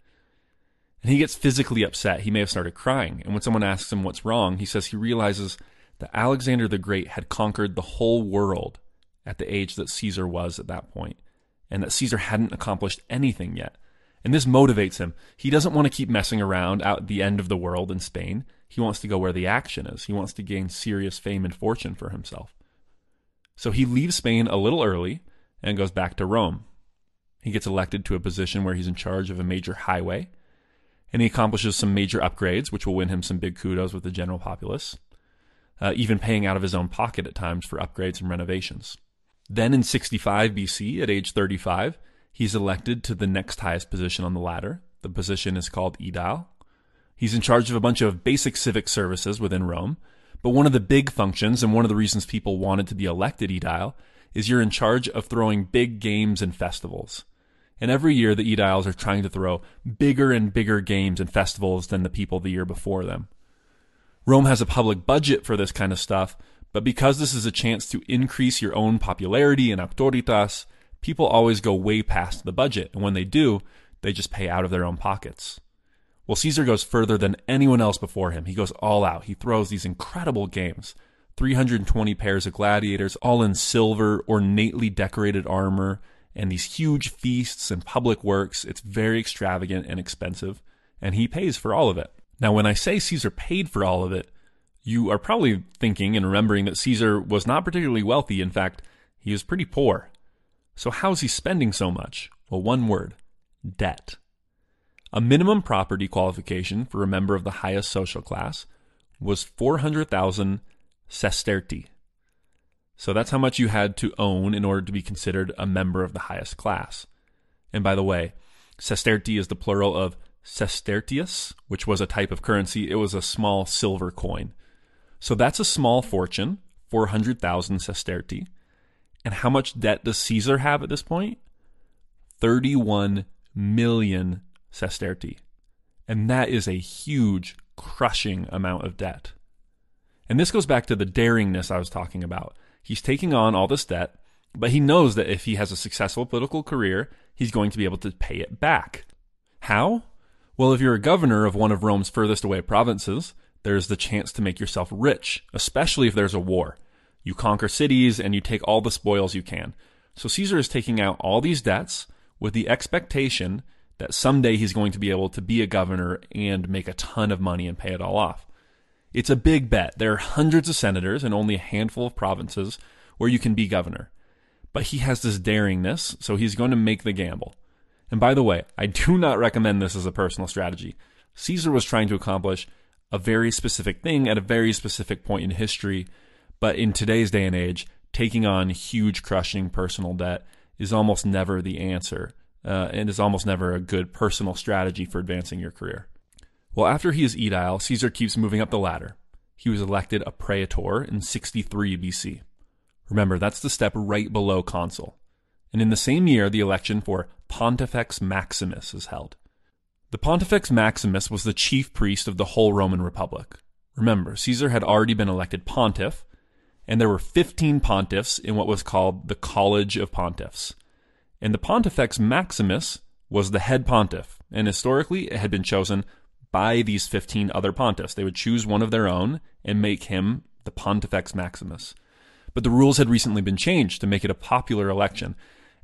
And he gets physically upset. He may have started crying. And when someone asks him what's wrong, he says he realizes that Alexander the Great had conquered the whole world at the age that Caesar was at that point, and that Caesar hadn't accomplished anything yet. And this motivates him. He doesn't want to keep messing around out at the end of the world in Spain. He wants to go where the action is. He wants to gain serious fame and fortune for himself. So he leaves Spain a little early and goes back to Rome. He gets elected to a position where he's in charge of a major highway, and he accomplishes some major upgrades, which will win him some big kudos with the general populace, uh, even paying out of his own pocket at times for upgrades and renovations. Then in 65 BC, at age 35, he's elected to the next highest position on the ladder. The position is called aedile. He's in charge of a bunch of basic civic services within Rome. But one of the big functions, and one of the reasons people wanted to be elected aedile, is you're in charge of throwing big games and festivals. And every year, the Aediles are trying to throw bigger and bigger games and festivals than the people the year before them. Rome has a public budget for this kind of stuff, but because this is a chance to increase your own popularity and auctoritas, people always go way past the budget. And when they do, they just pay out of their own pockets. Well, Caesar goes further than anyone else before him. He goes all out. He throws these incredible games 320 pairs of gladiators, all in silver, ornately decorated armor, and these huge feasts and public works. It's very extravagant and expensive, and he pays for all of it. Now, when I say Caesar paid for all of it, you are probably thinking and remembering that Caesar was not particularly wealthy. In fact, he was pretty poor. So, how is he spending so much? Well, one word debt. A minimum property qualification for a member of the highest social class was 400,000 sestertii. So that's how much you had to own in order to be considered a member of the highest class. And by the way, sestertii is the plural of sestertius, which was a type of currency. It was a small silver coin. So that's a small fortune, 400,000 sestertii. And how much debt does Caesar have at this point? 31 million sestertii. And that is a huge, crushing amount of debt. And this goes back to the daringness I was talking about. He's taking on all this debt, but he knows that if he has a successful political career, he's going to be able to pay it back. How? Well, if you're a governor of one of Rome's furthest away provinces, there's the chance to make yourself rich, especially if there's a war. You conquer cities and you take all the spoils you can. So Caesar is taking out all these debts with the expectation that someday he's going to be able to be a governor and make a ton of money and pay it all off. It's a big bet. There are hundreds of senators and only a handful of provinces where you can be governor. But he has this daringness, so he's going to make the gamble. And by the way, I do not recommend this as a personal strategy. Caesar was trying to accomplish a very specific thing at a very specific point in history, but in today's day and age, taking on huge, crushing personal debt is almost never the answer, uh, and is almost never a good personal strategy for advancing your career. Well, after he is aedile, Caesar keeps moving up the ladder. He was elected a praetor in 63 BC. Remember, that's the step right below consul. And in the same year, the election for Pontifex Maximus is held. The Pontifex Maximus was the chief priest of the whole Roman Republic. Remember, Caesar had already been elected pontiff, and there were 15 pontiffs in what was called the College of Pontiffs. And the Pontifex Maximus was the head pontiff, and historically it had been chosen by these 15 other pontiffs. They would choose one of their own and make him the Pontifex Maximus. But the rules had recently been changed to make it a popular election.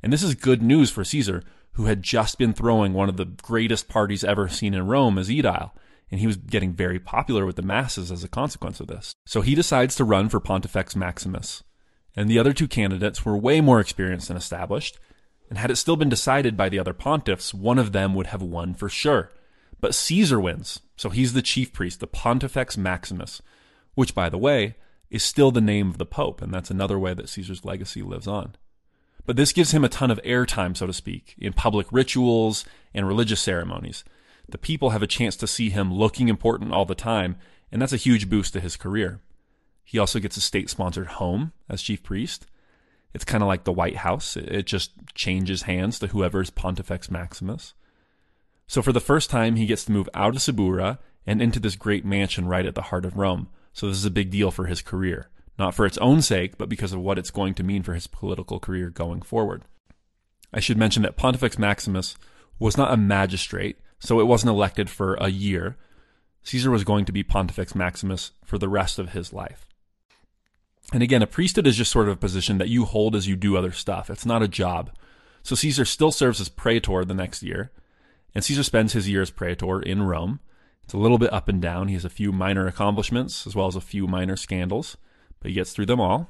And this is good news for Caesar, who had just been throwing one of the greatest parties ever seen in Rome as Aedile. And he was getting very popular with the masses as a consequence of this. So he decides to run for Pontifex Maximus. And the other two candidates were way more experienced and established. And had it still been decided by the other pontiffs, one of them would have won for sure. But Caesar wins, so he's the chief priest, the Pontifex Maximus, which, by the way, is still the name of the Pope, and that's another way that Caesar's legacy lives on. But this gives him a ton of airtime, so to speak, in public rituals and religious ceremonies. The people have a chance to see him looking important all the time, and that's a huge boost to his career. He also gets a state sponsored home as chief priest. It's kind of like the White House, it just changes hands to whoever is Pontifex Maximus. So for the first time, he gets to move out of Subura and into this great mansion right at the heart of Rome. So this is a big deal for his career, not for its own sake, but because of what it's going to mean for his political career going forward. I should mention that Pontifex Maximus was not a magistrate, so it wasn't elected for a year. Caesar was going to be Pontifex Maximus for the rest of his life. And again, a priesthood is just sort of a position that you hold as you do other stuff. It's not a job. So Caesar still serves as praetor the next year, and Caesar spends his year as praetor in Rome. It's a little bit up and down. He has a few minor accomplishments as well as a few minor scandals, but he gets through them all.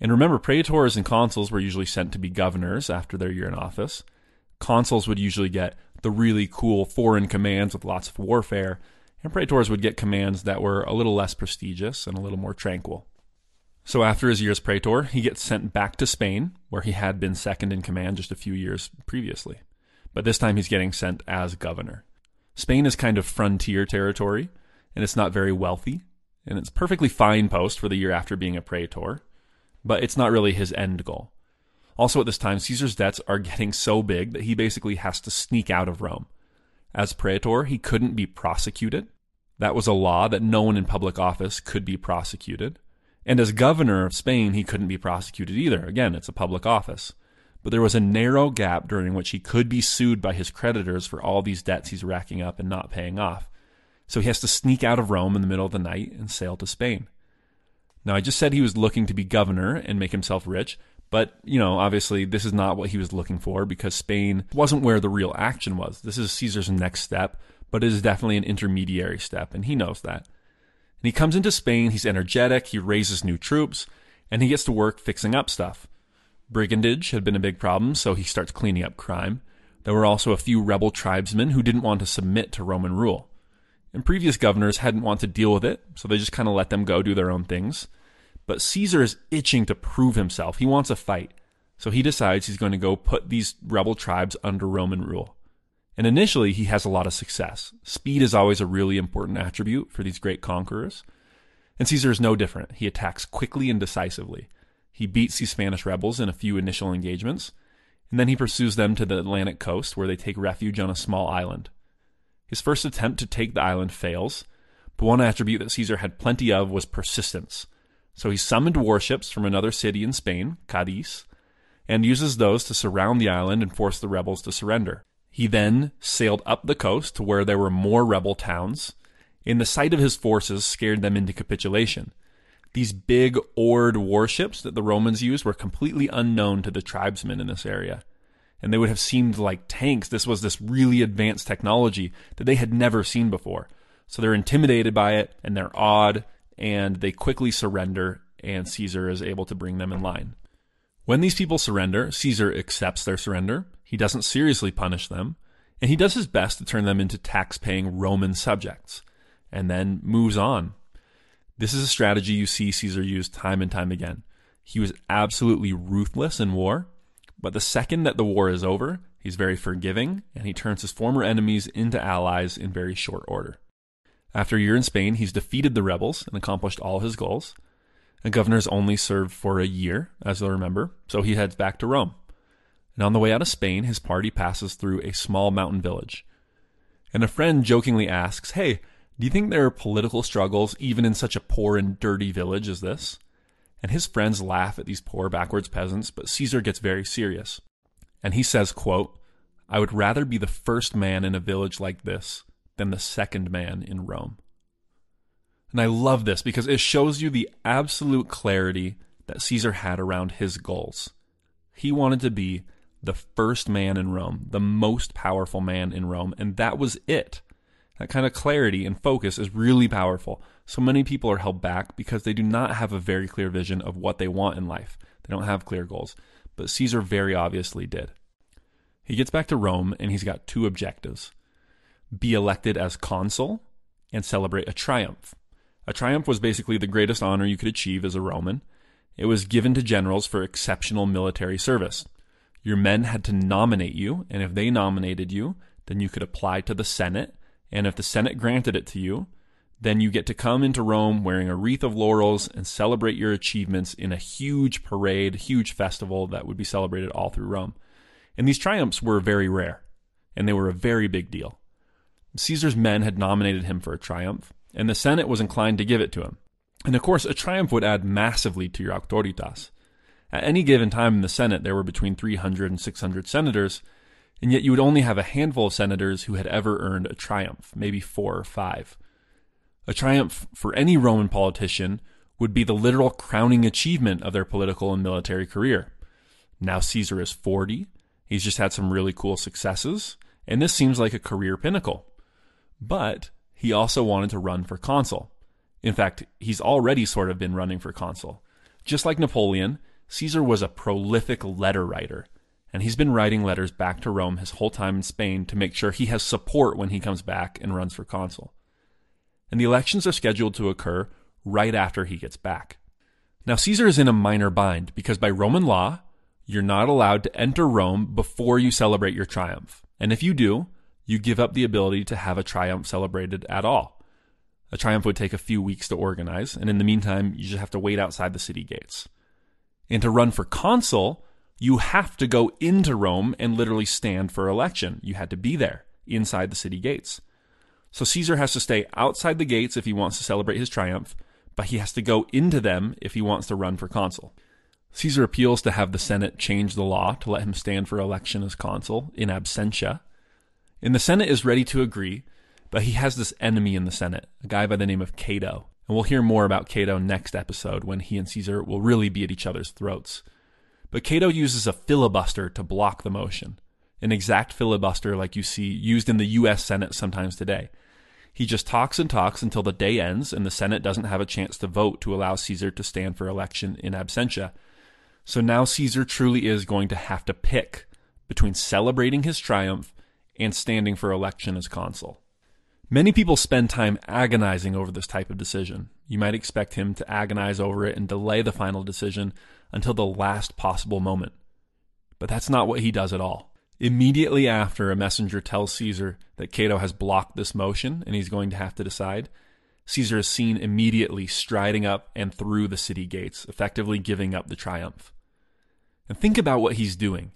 And remember, praetors and consuls were usually sent to be governors after their year in office. Consuls would usually get the really cool foreign commands with lots of warfare, and praetors would get commands that were a little less prestigious and a little more tranquil. So after his year as praetor, he gets sent back to Spain, where he had been second in command just a few years previously. But this time he's getting sent as governor. Spain is kind of frontier territory, and it's not very wealthy, and it's perfectly fine post for the year after being a praetor, but it's not really his end goal. Also, at this time, Caesar's debts are getting so big that he basically has to sneak out of Rome. As praetor, he couldn't be prosecuted. That was a law that no one in public office could be prosecuted. And as governor of Spain, he couldn't be prosecuted either. Again, it's a public office but there was a narrow gap during which he could be sued by his creditors for all these debts he's racking up and not paying off. So he has to sneak out of Rome in the middle of the night and sail to Spain. Now, I just said he was looking to be governor and make himself rich, but, you know, obviously this is not what he was looking for because Spain wasn't where the real action was. This is Caesar's next step, but it is definitely an intermediary step, and he knows that. And he comes into Spain, he's energetic, he raises new troops, and he gets to work fixing up stuff. Brigandage had been a big problem, so he starts cleaning up crime. There were also a few rebel tribesmen who didn't want to submit to Roman rule. And previous governors hadn't wanted to deal with it, so they just kind of let them go do their own things. But Caesar is itching to prove himself. He wants a fight. So he decides he's going to go put these rebel tribes under Roman rule. And initially, he has a lot of success. Speed is always a really important attribute for these great conquerors. And Caesar is no different. He attacks quickly and decisively. He beats these Spanish rebels in a few initial engagements, and then he pursues them to the Atlantic coast where they take refuge on a small island. His first attempt to take the island fails, but one attribute that Caesar had plenty of was persistence. So he summoned warships from another city in Spain, Cadiz, and uses those to surround the island and force the rebels to surrender. He then sailed up the coast to where there were more rebel towns, and the sight of his forces scared them into capitulation. These big oared warships that the Romans used were completely unknown to the tribesmen in this area. And they would have seemed like tanks. This was this really advanced technology that they had never seen before. So they're intimidated by it and they're awed and they quickly surrender and Caesar is able to bring them in line. When these people surrender, Caesar accepts their surrender. He doesn't seriously punish them, and he does his best to turn them into tax paying Roman subjects, and then moves on this is a strategy you see Caesar use time and time again. He was absolutely ruthless in war, but the second that the war is over, he's very forgiving and he turns his former enemies into allies in very short order. After a year in Spain, he's defeated the rebels and accomplished all his goals. A governor's only served for a year, as you'll remember, so he heads back to Rome. And on the way out of Spain, his party passes through a small mountain village. And a friend jokingly asks, Hey, do you think there are political struggles even in such a poor and dirty village as this? And his friends laugh at these poor backwards peasants, but Caesar gets very serious. And he says, quote, I would rather be the first man in a village like this than the second man in Rome. And I love this because it shows you the absolute clarity that Caesar had around his goals. He wanted to be the first man in Rome, the most powerful man in Rome, and that was it. That kind of clarity and focus is really powerful. So many people are held back because they do not have a very clear vision of what they want in life. They don't have clear goals. But Caesar very obviously did. He gets back to Rome and he's got two objectives be elected as consul and celebrate a triumph. A triumph was basically the greatest honor you could achieve as a Roman. It was given to generals for exceptional military service. Your men had to nominate you, and if they nominated you, then you could apply to the Senate, and if the Senate granted it to you, then you get to come into Rome wearing a wreath of laurels and celebrate your achievements in a huge parade, huge festival that would be celebrated all through Rome. And these triumphs were very rare, and they were a very big deal. Caesar's men had nominated him for a triumph, and the Senate was inclined to give it to him. And of course, a triumph would add massively to your auctoritas. At any given time in the Senate, there were between 300 and 600 senators, and yet you would only have a handful of senators who had ever earned a triumph, maybe four or five. A triumph for any Roman politician would be the literal crowning achievement of their political and military career. Now Caesar is 40. He's just had some really cool successes, and this seems like a career pinnacle. But he also wanted to run for consul. In fact, he's already sort of been running for consul. Just like Napoleon, Caesar was a prolific letter writer, and he's been writing letters back to Rome his whole time in Spain to make sure he has support when he comes back and runs for consul. And the elections are scheduled to occur right after he gets back. Now, Caesar is in a minor bind because by Roman law, you're not allowed to enter Rome before you celebrate your triumph. And if you do, you give up the ability to have a triumph celebrated at all. A triumph would take a few weeks to organize, and in the meantime, you just have to wait outside the city gates. And to run for consul, you have to go into Rome and literally stand for election. You had to be there inside the city gates. So Caesar has to stay outside the gates if he wants to celebrate his triumph, but he has to go into them if he wants to run for consul. Caesar appeals to have the Senate change the law to let him stand for election as consul in absentia, and the Senate is ready to agree, but he has this enemy in the Senate, a guy by the name of Cato. And we'll hear more about Cato next episode when he and Caesar will really be at each other's throats. But Cato uses a filibuster to block the motion, an exact filibuster like you see used in the US Senate sometimes today. He just talks and talks until the day ends and the Senate doesn't have a chance to vote to allow Caesar to stand for election in absentia. So now Caesar truly is going to have to pick between celebrating his triumph and standing for election as consul. Many people spend time agonizing over this type of decision. You might expect him to agonize over it and delay the final decision until the last possible moment. But that's not what he does at all. Immediately after a messenger tells Caesar that Cato has blocked this motion and he's going to have to decide, Caesar is seen immediately striding up and through the city gates, effectively giving up the triumph. And think about what he's doing.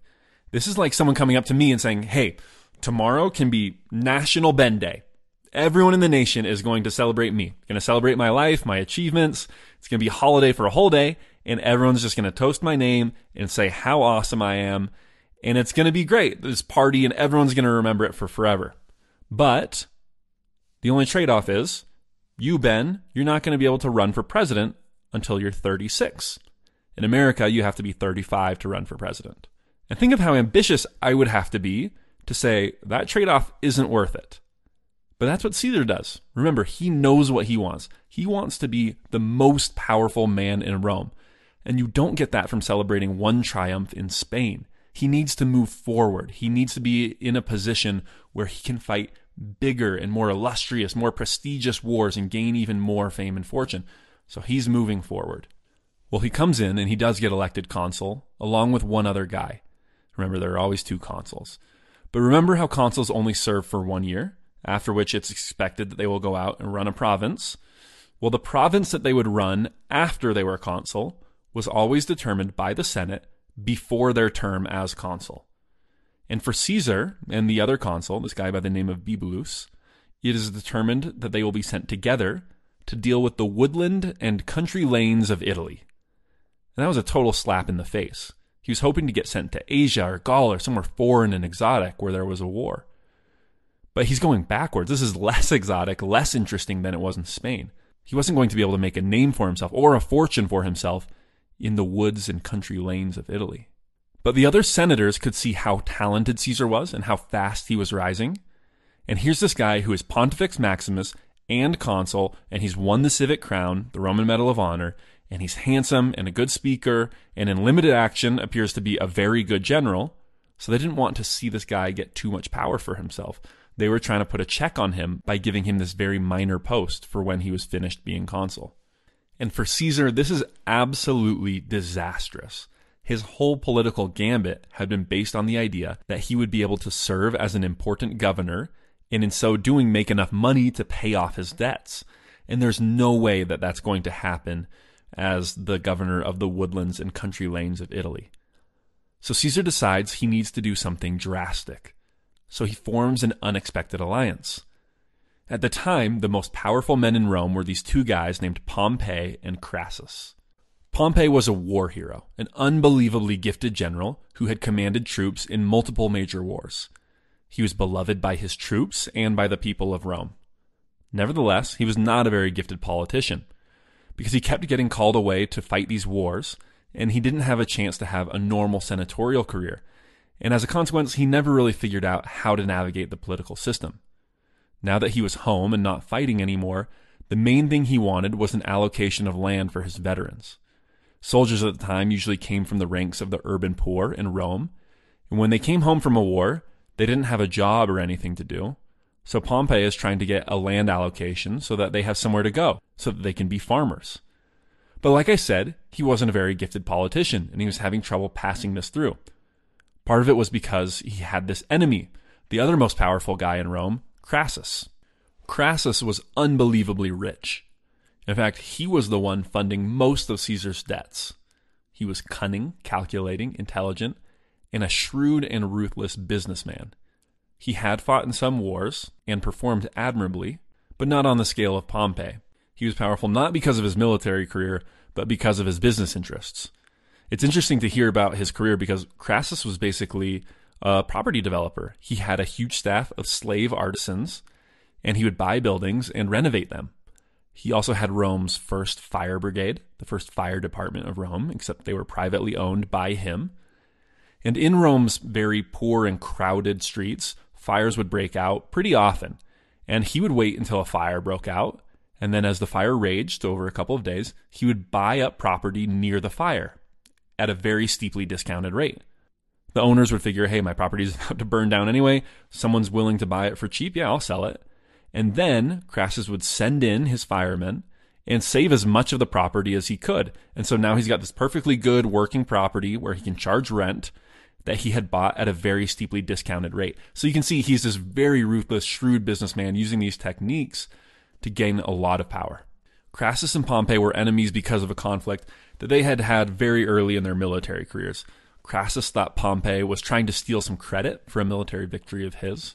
This is like someone coming up to me and saying, Hey, tomorrow can be National Ben Day. Everyone in the nation is going to celebrate me. Going to celebrate my life, my achievements. It's going to be a holiday for a whole day, and everyone's just going to toast my name and say how awesome I am. And it's going to be great. This party, and everyone's going to remember it for forever. But the only trade off is you, Ben, you're not going to be able to run for president until you're 36. In America, you have to be 35 to run for president. And think of how ambitious I would have to be to say that trade off isn't worth it. But that's what Caesar does. Remember, he knows what he wants. He wants to be the most powerful man in Rome. And you don't get that from celebrating one triumph in Spain. He needs to move forward. He needs to be in a position where he can fight bigger and more illustrious, more prestigious wars and gain even more fame and fortune. So he's moving forward. Well, he comes in and he does get elected consul along with one other guy. Remember, there are always two consuls. But remember how consuls only serve for one year, after which it's expected that they will go out and run a province. Well, the province that they would run after they were consul was always determined by the Senate before their term as consul. And for Caesar and the other consul, this guy by the name of Bibulus, it is determined that they will be sent together to deal with the woodland and country lanes of Italy. And that was a total slap in the face. He was hoping to get sent to Asia or Gaul or somewhere foreign and exotic where there was a war. But he's going backwards. This is less exotic, less interesting than it was in Spain. He wasn't going to be able to make a name for himself or a fortune for himself in the woods and country lanes of Italy. But the other senators could see how talented Caesar was and how fast he was rising. And here's this guy who is Pontifex Maximus and consul, and he's won the civic crown, the Roman Medal of Honor, and he's handsome and a good speaker, and in limited action appears to be a very good general. So they didn't want to see this guy get too much power for himself. They were trying to put a check on him by giving him this very minor post for when he was finished being consul. And for Caesar, this is absolutely disastrous. His whole political gambit had been based on the idea that he would be able to serve as an important governor and in so doing make enough money to pay off his debts. And there's no way that that's going to happen as the governor of the woodlands and country lanes of Italy. So Caesar decides he needs to do something drastic. So he forms an unexpected alliance. At the time, the most powerful men in Rome were these two guys named Pompey and Crassus. Pompey was a war hero, an unbelievably gifted general who had commanded troops in multiple major wars. He was beloved by his troops and by the people of Rome. Nevertheless, he was not a very gifted politician because he kept getting called away to fight these wars, and he didn't have a chance to have a normal senatorial career. And as a consequence, he never really figured out how to navigate the political system. Now that he was home and not fighting anymore, the main thing he wanted was an allocation of land for his veterans. Soldiers at the time usually came from the ranks of the urban poor in Rome, and when they came home from a war, they didn't have a job or anything to do. So Pompey is trying to get a land allocation so that they have somewhere to go, so that they can be farmers. But like I said, he wasn't a very gifted politician, and he was having trouble passing this through. Part of it was because he had this enemy, the other most powerful guy in Rome, Crassus. Crassus was unbelievably rich. In fact, he was the one funding most of Caesar's debts. He was cunning, calculating, intelligent, and a shrewd and ruthless businessman. He had fought in some wars and performed admirably, but not on the scale of Pompey. He was powerful not because of his military career, but because of his business interests. It's interesting to hear about his career because Crassus was basically a property developer. He had a huge staff of slave artisans, and he would buy buildings and renovate them. He also had Rome's first fire brigade, the first fire department of Rome, except they were privately owned by him. And in Rome's very poor and crowded streets, fires would break out pretty often. And he would wait until a fire broke out. And then, as the fire raged over a couple of days, he would buy up property near the fire at a very steeply discounted rate. The owners would figure, hey, my property is about to burn down anyway. Someone's willing to buy it for cheap. Yeah, I'll sell it. And then Crassus would send in his firemen and save as much of the property as he could. And so now he's got this perfectly good working property where he can charge rent that he had bought at a very steeply discounted rate. So you can see he's this very ruthless, shrewd businessman using these techniques to gain a lot of power. Crassus and Pompey were enemies because of a conflict that they had had very early in their military careers. Crassus thought Pompey was trying to steal some credit for a military victory of his.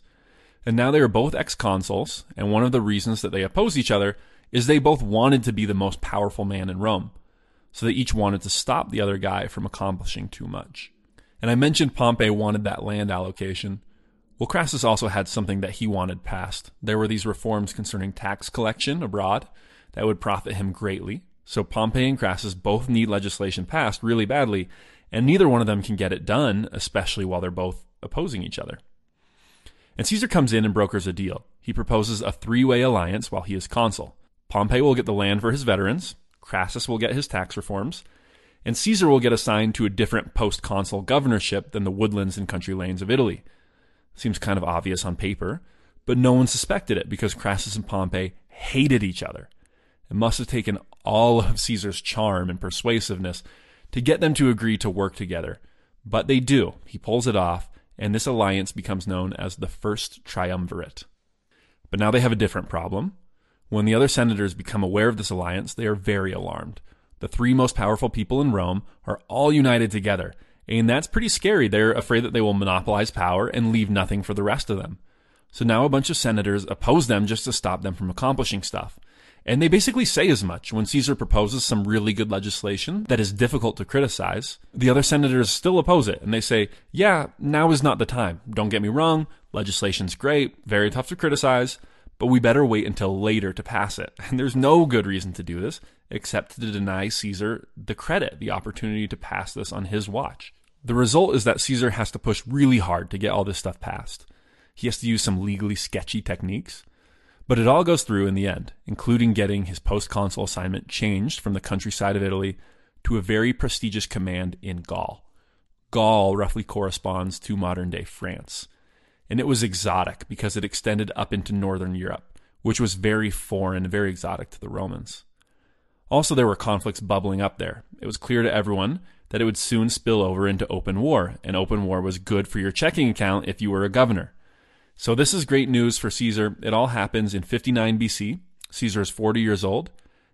And now they are both ex consuls, and one of the reasons that they oppose each other is they both wanted to be the most powerful man in Rome. So they each wanted to stop the other guy from accomplishing too much. And I mentioned Pompey wanted that land allocation. Well, Crassus also had something that he wanted passed. There were these reforms concerning tax collection abroad that would profit him greatly. So Pompey and Crassus both need legislation passed really badly, and neither one of them can get it done, especially while they're both opposing each other. And Caesar comes in and brokers a deal. He proposes a three way alliance while he is consul. Pompey will get the land for his veterans, Crassus will get his tax reforms, and Caesar will get assigned to a different post consul governorship than the woodlands and country lanes of Italy. Seems kind of obvious on paper, but no one suspected it because Crassus and Pompey hated each other. It must have taken all of Caesar's charm and persuasiveness to get them to agree to work together. But they do. He pulls it off, and this alliance becomes known as the First Triumvirate. But now they have a different problem. When the other senators become aware of this alliance, they are very alarmed. The three most powerful people in Rome are all united together, and that's pretty scary. They're afraid that they will monopolize power and leave nothing for the rest of them. So now a bunch of senators oppose them just to stop them from accomplishing stuff. And they basically say as much when Caesar proposes some really good legislation that is difficult to criticize. The other senators still oppose it, and they say, yeah, now is not the time. Don't get me wrong, legislation's great, very tough to criticize, but we better wait until later to pass it. And there's no good reason to do this except to deny Caesar the credit, the opportunity to pass this on his watch. The result is that Caesar has to push really hard to get all this stuff passed. He has to use some legally sketchy techniques. But it all goes through in the end, including getting his post consul assignment changed from the countryside of Italy to a very prestigious command in Gaul. Gaul roughly corresponds to modern day France. And it was exotic because it extended up into northern Europe, which was very foreign, very exotic to the Romans. Also, there were conflicts bubbling up there. It was clear to everyone that it would soon spill over into open war, and open war was good for your checking account if you were a governor. So, this is great news for Caesar. It all happens in 59 BC. Caesar is 40 years old,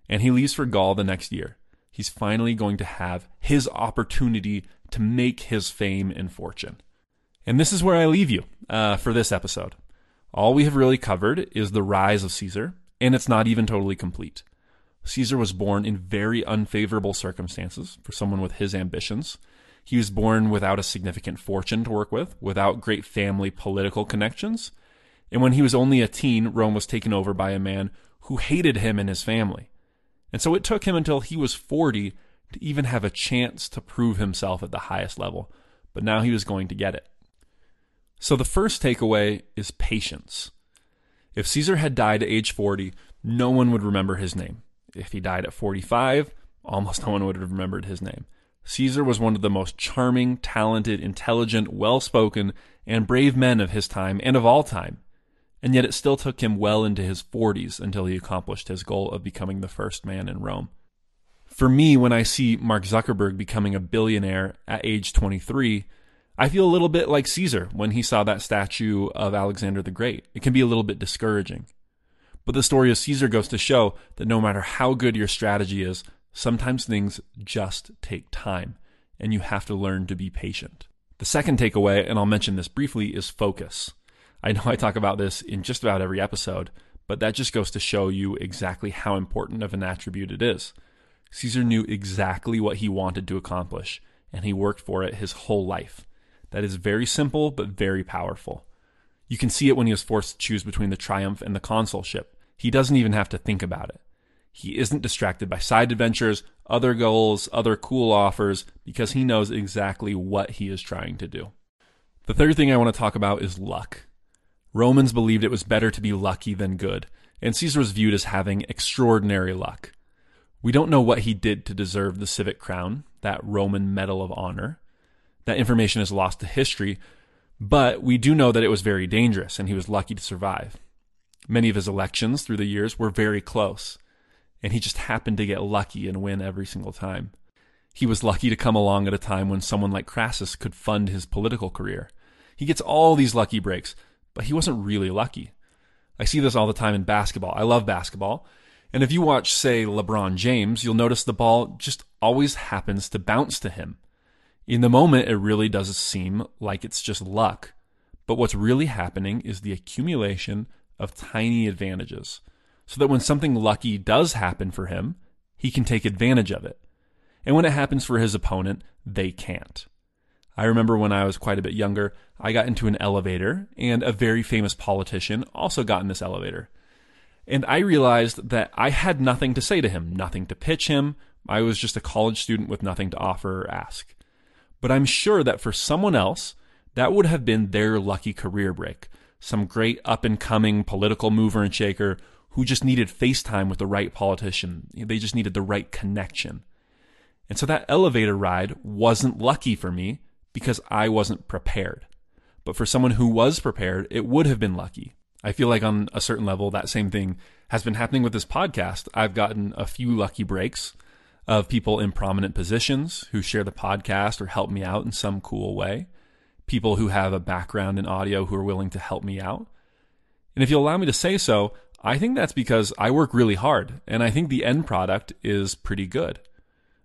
and he leaves for Gaul the next year. He's finally going to have his opportunity to make his fame and fortune. And this is where I leave you uh, for this episode. All we have really covered is the rise of Caesar, and it's not even totally complete. Caesar was born in very unfavorable circumstances for someone with his ambitions. He was born without a significant fortune to work with, without great family political connections. And when he was only a teen, Rome was taken over by a man who hated him and his family. And so it took him until he was 40 to even have a chance to prove himself at the highest level. But now he was going to get it. So the first takeaway is patience. If Caesar had died at age 40, no one would remember his name. If he died at 45, almost no one would have remembered his name. Caesar was one of the most charming, talented, intelligent, well spoken, and brave men of his time and of all time. And yet it still took him well into his 40s until he accomplished his goal of becoming the first man in Rome. For me, when I see Mark Zuckerberg becoming a billionaire at age 23, I feel a little bit like Caesar when he saw that statue of Alexander the Great. It can be a little bit discouraging. But the story of Caesar goes to show that no matter how good your strategy is, sometimes things just take time, and you have to learn to be patient. The second takeaway, and I'll mention this briefly, is focus. I know I talk about this in just about every episode, but that just goes to show you exactly how important of an attribute it is. Caesar knew exactly what he wanted to accomplish, and he worked for it his whole life. That is very simple, but very powerful. You can see it when he was forced to choose between the triumph and the consulship. He doesn't even have to think about it. He isn't distracted by side adventures, other goals, other cool offers, because he knows exactly what he is trying to do. The third thing I want to talk about is luck. Romans believed it was better to be lucky than good, and Caesar was viewed as having extraordinary luck. We don't know what he did to deserve the civic crown, that Roman Medal of Honor. That information is lost to history, but we do know that it was very dangerous and he was lucky to survive. Many of his elections through the years were very close, and he just happened to get lucky and win every single time. He was lucky to come along at a time when someone like Crassus could fund his political career. He gets all these lucky breaks, but he wasn't really lucky. I see this all the time in basketball. I love basketball. And if you watch, say, LeBron James, you'll notice the ball just always happens to bounce to him. In the moment, it really does seem like it's just luck. But what's really happening is the accumulation of tiny advantages so that when something lucky does happen for him, he can take advantage of it. And when it happens for his opponent, they can't. I remember when I was quite a bit younger, I got into an elevator, and a very famous politician also got in this elevator. And I realized that I had nothing to say to him, nothing to pitch him. I was just a college student with nothing to offer or ask. But I'm sure that for someone else, that would have been their lucky career break some great up and coming political mover and shaker who just needed FaceTime with the right politician. They just needed the right connection. And so that elevator ride wasn't lucky for me because I wasn't prepared. But for someone who was prepared, it would have been lucky. I feel like on a certain level, that same thing has been happening with this podcast. I've gotten a few lucky breaks of people in prominent positions who share the podcast or help me out in some cool way people who have a background in audio who are willing to help me out. And if you'll allow me to say so, I think that's because I work really hard and I think the end product is pretty good.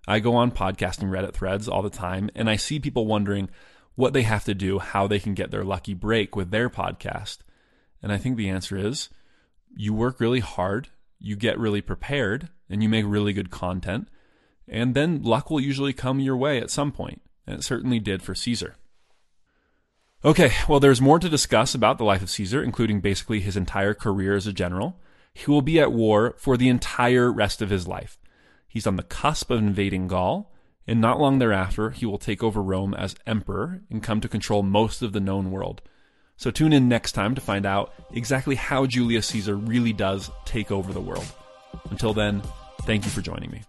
I go on podcasting Reddit threads all the time and I see people wondering what they have to do, how they can get their lucky break with their podcast. And I think the answer is you work really hard, you get really prepared, and you make really good content. And then luck will usually come your way at some point. And it certainly did for Caesar. Okay, well, there's more to discuss about the life of Caesar, including basically his entire career as a general. He will be at war for the entire rest of his life. He's on the cusp of invading Gaul, and not long thereafter, he will take over Rome as emperor and come to control most of the known world. So tune in next time to find out exactly how Julius Caesar really does take over the world. Until then, thank you for joining me.